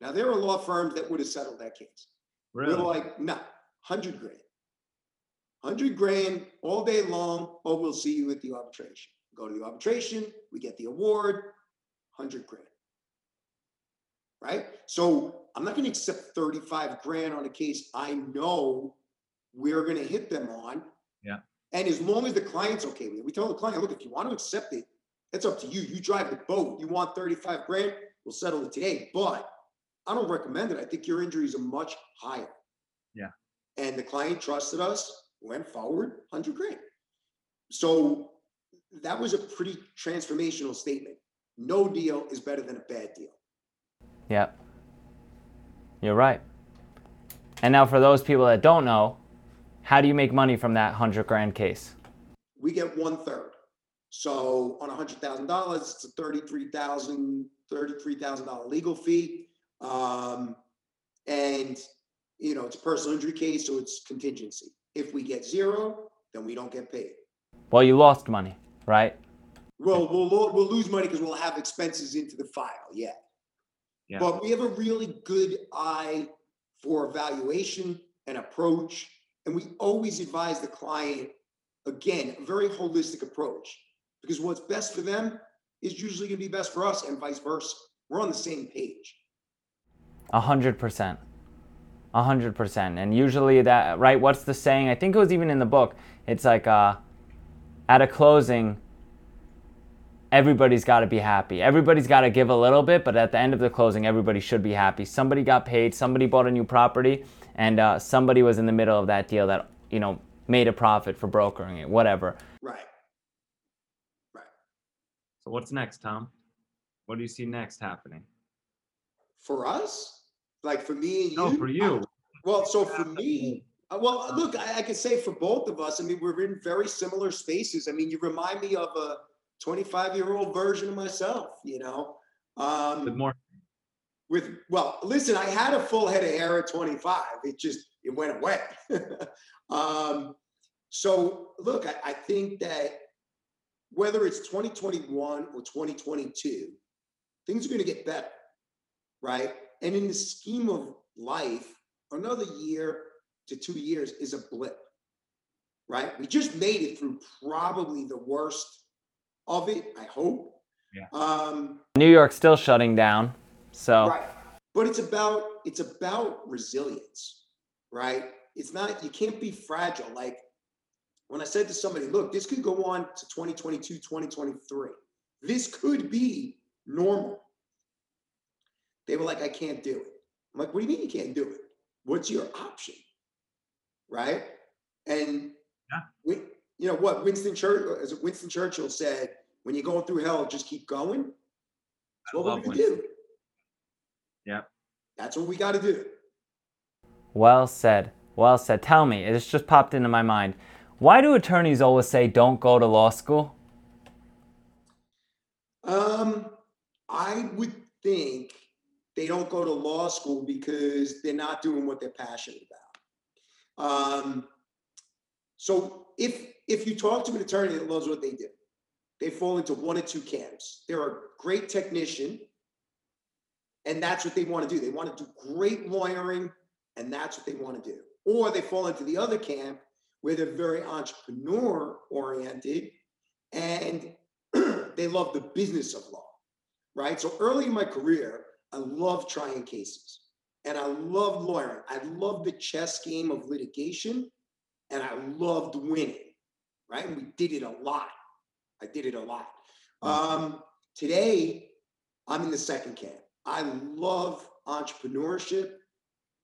Now, there are law firms that would have settled that case. Really? We're like, no, 100 grand. 100 grand all day long, or we'll see you at the arbitration. Go to the arbitration, we get the award, 100 grand. Right? So I'm not going to accept 35 grand on a case I know we're going to hit them on. Yeah. And as long as the client's okay with it, we tell the client, look, if you want to accept it, it's up to you. You drive the boat. You want 35 grand, we'll settle it today. But I don't recommend it. I think your injuries are much higher. Yeah. And the client trusted us, went forward, 100 grand. So that was a pretty transformational statement. No deal is better than a bad deal. Yeah. You're right. And now, for those people that don't know, how do you make money from that 100 grand case? We get one third. So on $100,000, it's a $33,000 $33,000 legal fee. Um, and, you know, it's a personal injury case, so it's contingency. If we get zero, then we don't get paid. Well, you lost money, right? Well, we'll, we'll lose money because we'll have expenses into the file, yeah. Yeah. But we have a really good eye for evaluation and approach. And we always advise the client, again, a very holistic approach. Because what's best for them is usually going to be best for us and vice versa. We're on the same page. A hundred percent. A hundred percent. And usually that right, what's the saying? I think it was even in the book. It's like uh at a closing, everybody's gotta be happy. Everybody's gotta give a little bit, but at the end of the closing, everybody should be happy. Somebody got paid, somebody bought a new property, and uh, somebody was in the middle of that deal that, you know, made a profit for brokering it, whatever. Right. Right. So what's next, Tom? What do you see next happening? For us, like for me and you. No, for you. Well, so for me, uh, well, look, I, I can say for both of us, I mean, we're in very similar spaces. I mean, you remind me of a 25 year old version of myself, you know? Um, With more. with well listen i had a full head of hair at 25 it just it went away. Um so look I, I think that whether it's 2021 or 2022 things are going to get better right? And in the scheme of life another year to two years is a blip right? We just made it through probably the worst of it i hope Yeah. um New York's still shutting down. So Right. But it's about it's about resilience, right? It's not you can't be fragile. Like when I said to somebody, look, this could go on to 2022, 2023. This could be normal. They were like, I can't do it. I'm like, what do you mean you can't do it? What's your option? Right? And Yeah. we, you know what Winston Churchill, as Winston Churchill said, when you're going through hell, just keep going. That's I what we're Winston. do. Yeah. That's what we got to do. Well said. Well said. Tell me, it's just popped into my mind. Why do attorneys always say don't go to law school? Um, I would think they don't go to law school because they're not doing what they're passionate about. Um, so if if you talk to an attorney that loves what they do, they fall into one or two camps. They're a great technician, and that's what they want to do. They want to do great lawyering, and that's what they want to do. Or they fall into the other camp where they're very entrepreneur oriented and they love the business of law, right? So early in my career, I loved trying cases and I loved lawyering. I loved the chess game of litigation and I loved winning, right? And we did it a lot. I did it a lot. Um, today, I'm in the second camp. I love entrepreneurship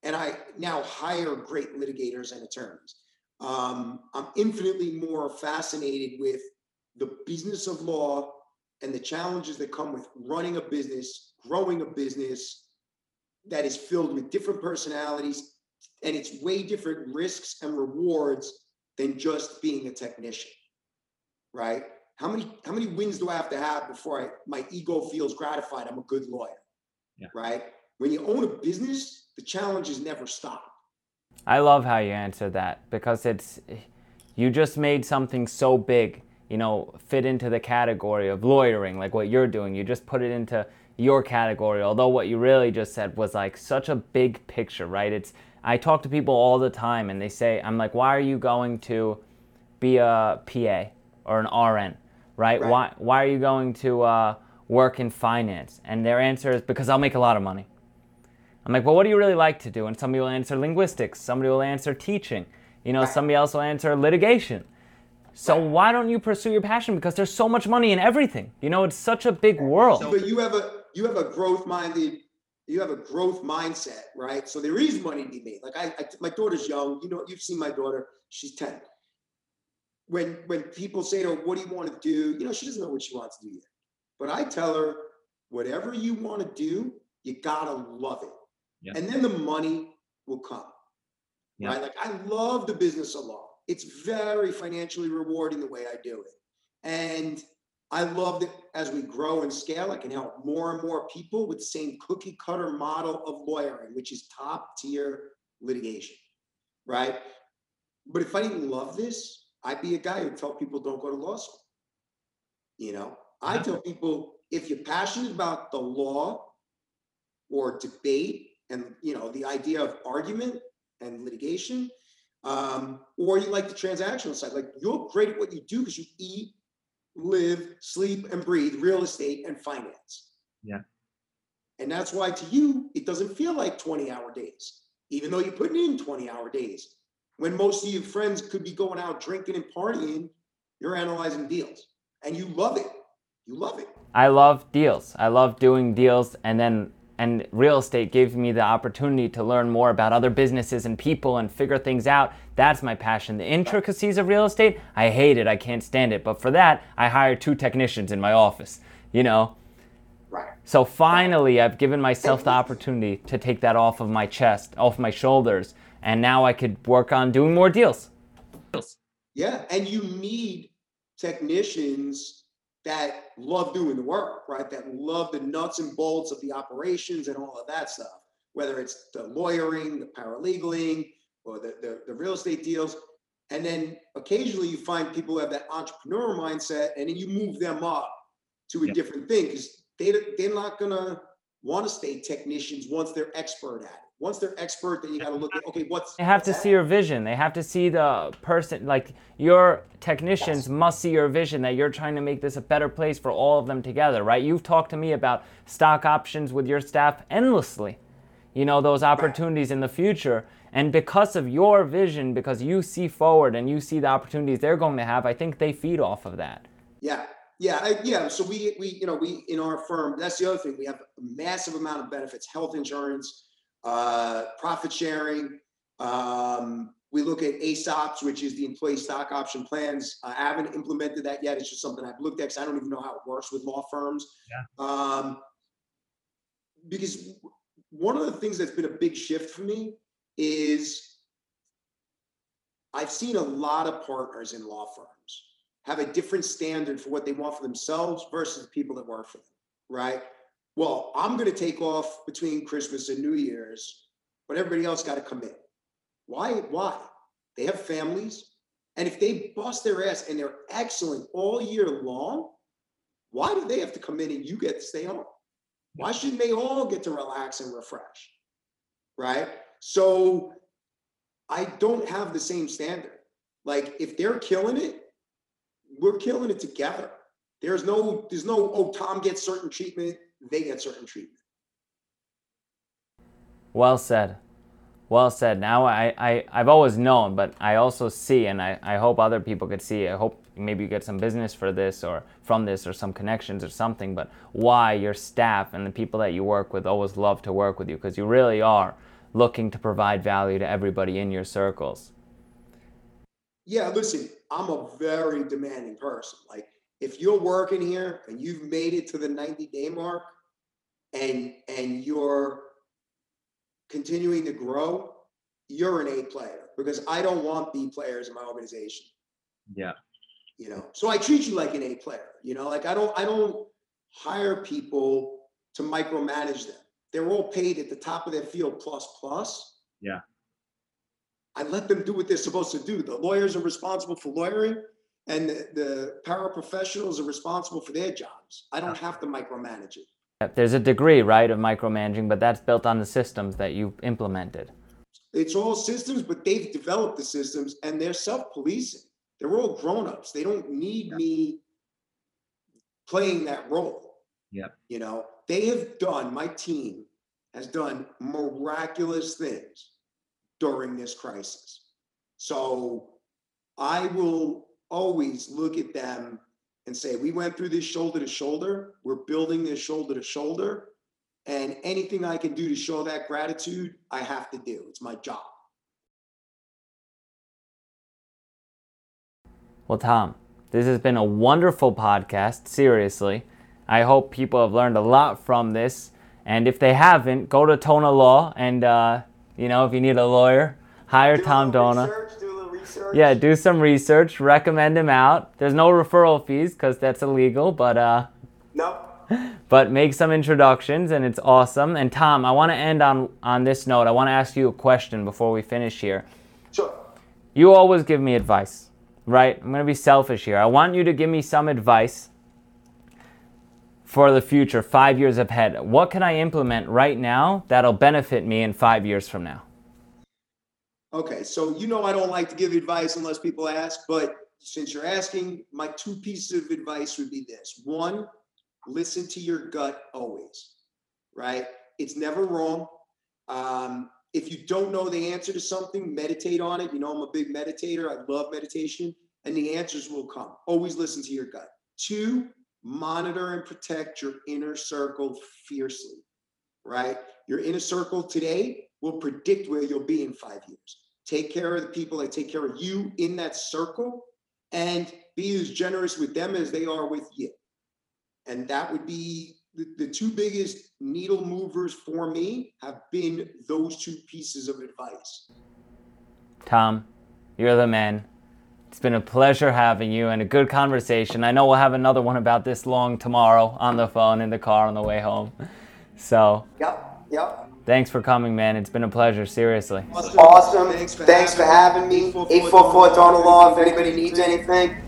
and I now hire great litigators and attorneys. Um, I'm infinitely more fascinated with the business of law and the challenges that come with running a business, growing a business that is filled with different personalities and it's way different risks and rewards than just being a technician. Right? How many how many wins do I have to have before I my ego feels gratified I'm a good lawyer? Yeah. Right? When you own a business, the challenges never stop. I love how you answer that because it's you just made something so big, you know, fit into the category of lawyering, like what you're doing. You just put it into your category. Although what you really just said was like such a big picture, right? It's I talk to people all the time and they say, I'm like, why are you going to be a PA or an RN, right? Right. Why why are you going to uh, work in finance? And their answer is because I'll make a lot of money. I'm like, well, what do you really like to do? And somebody will answer linguistics, somebody will answer teaching, you know, Right. somebody else will answer litigation. So Right. why don't you pursue your passion? Because there's so much money in everything. You know, it's such a big world. But you have a you have a growth minded you have a growth mindset, right? So there is money to be made. Like I, I my daughter's young. You know, you've seen my daughter. She's ten. When when people say to her, "What do you want to do?" You know, she doesn't know what she wants to do yet. But I tell her, whatever you want to do, you gotta love it, Yeah. and then the money will come. Yeah. Right? Like I love the business of law. It's very financially rewarding the way I do it, and I love that as we grow and scale, I can help more and more people with the same cookie cutter model of lawyering, which is top tier litigation, right? But if I didn't love this, I'd be a guy who'd tell people don't go to law school. You know, I tell people if you're passionate about the law or debate and you know the idea of argument and litigation, um, or you like the transactional side, like you're great at what you do because you eat, live, sleep, and breathe real estate and finance. Yeah. And that's why to you, it doesn't feel like 20 hour days, even though you're putting in 20 hour days. When most of your friends could be going out drinking and partying, you're analyzing deals and you love it. You love it. I love deals. I love doing deals and then and real estate gave me the opportunity to learn more about other businesses and people and figure things out. That's my passion. The intricacies of real estate, I hate it. I can't stand it. But for that, I hire two technicians in my office, you know. Right. So finally, I've given myself the opportunity to take that off of my chest, off my shoulders, and now I could work on doing more deals. Yeah. And you need technicians that love doing the work, right? That love the nuts and bolts of the operations and all of that stuff, whether it's the lawyering, the paralegaling, or the, the, the real estate deals. And then occasionally you find people who have that entrepreneur mindset and then you move them up to a different thing because they, they're not going to want to stay technicians once they're expert at it. Once they're expert, then you got to look at, okay, what's. They have to see your vision. They have to see the person, like your technicians Yes. must see your vision that you're trying to make this a better place for all of them together, right? You've talked to me about stock options with your staff endlessly, you know, those opportunities in the future. And because of your vision, because you see forward and you see the opportunities they're going to have, I think they feed off of that. Yeah, yeah, I, yeah. So we we you know we in our firm that's the other thing we have a massive amount of benefits: health insurance, uh, profit sharing. Um, we look at ESOPs, which is the employee stock option plans. I haven't implemented that yet. It's just something I've looked at because I don't even know how it works with law firms. Yeah. Um, because one of the things that's been a big shift for me is I've seen a lot of partners in law firms have a different standard for what they want for themselves versus the people that work for them, right? Well, I'm going to take off between Christmas and New Year's, but everybody else got to come in. Why? Why? They have families. And if they bust their ass and they're excellent all year long, why do they have to come in and you get to stay home? Why shouldn't they all get to relax and refresh? Right? So I don't have the same standard. Like if they're killing it, we're killing it together. There's no, there's no, oh, Tom gets certain treatment, they get certain treatment. Well said. Well said. Now I, I, I've always known, but I also see, and I, I hope other people could see. I hope maybe you get some business for this or from this or some connections or something, but why your staff and the people that you work with always love to work with you because you really are looking to provide value to everybody in your circles. Yeah, listen, I'm a very demanding person. Like if you're working here and you've made it to the 90 day mark and and you're continuing to grow, you're an A player because I don't want B players in my organization. Yeah. You know, so I treat you like an A player. You know, like I don't I don't hire people to micromanage them. They're all paid at the top of their field plus plus. Yeah. I let them do what they're supposed to do. The lawyers are responsible for lawyering, and the, the paraprofessionals are responsible for their jobs. I don't have to micromanage it. There's a degree, right, of micromanaging, but that's built on the systems that you've implemented. It's all systems, but they've developed the systems and they're self-policing. They're all grown-ups. They don't need me playing that role. Yep. You know, they have done, my team has done miraculous things during this crisis. So I will always look at them and say, we went through this shoulder to shoulder. We're building this shoulder to shoulder. And anything I can do to show that gratitude, I have to do. It's my job. Well, Tom, this has been a wonderful podcast, seriously. I hope people have learned a lot from this. And if they haven't, go to Dona Law and, uh, you know, if you need a lawyer, hire Do Tom Dona. research, do research. Yeah, do some research, recommend him out. There's no referral fees because that's illegal, but uh, No. but make some introductions and it's awesome. And Tom, I want to end on on this note. I want to ask you a question before we finish here. Sure. You always give me advice, right? I'm going to be selfish here. I want you to give me some advice for the future, 5 years ahead. What can I implement right now that'll benefit me in 5 years from now? Okay, so you know I don't like to give advice unless people ask, but since you're asking, my two pieces of advice would be this. One, listen to your gut always, right? It's never wrong. Um, if you don't know the answer to something, meditate on it. You know, I'm a big meditator. I love meditation, and the answers will come. Always listen to your gut. Two, monitor and protect your inner circle fiercely, right? Your inner circle today will predict where you'll be in five years. Take care of the people that take care of you in that circle and be as generous with them as they are with you. And that would be the, the two biggest needle movers for me have been those two pieces of advice. Tom, you're the man. It's been a pleasure having you and a good conversation. I know we'll have another one about this long tomorrow on the phone in the car on the way home. So, Yep, yep. thanks for coming, man. It's been a pleasure, seriously. Awesome. Thanks for, having me. 844 Dona Law. If anybody needs anything,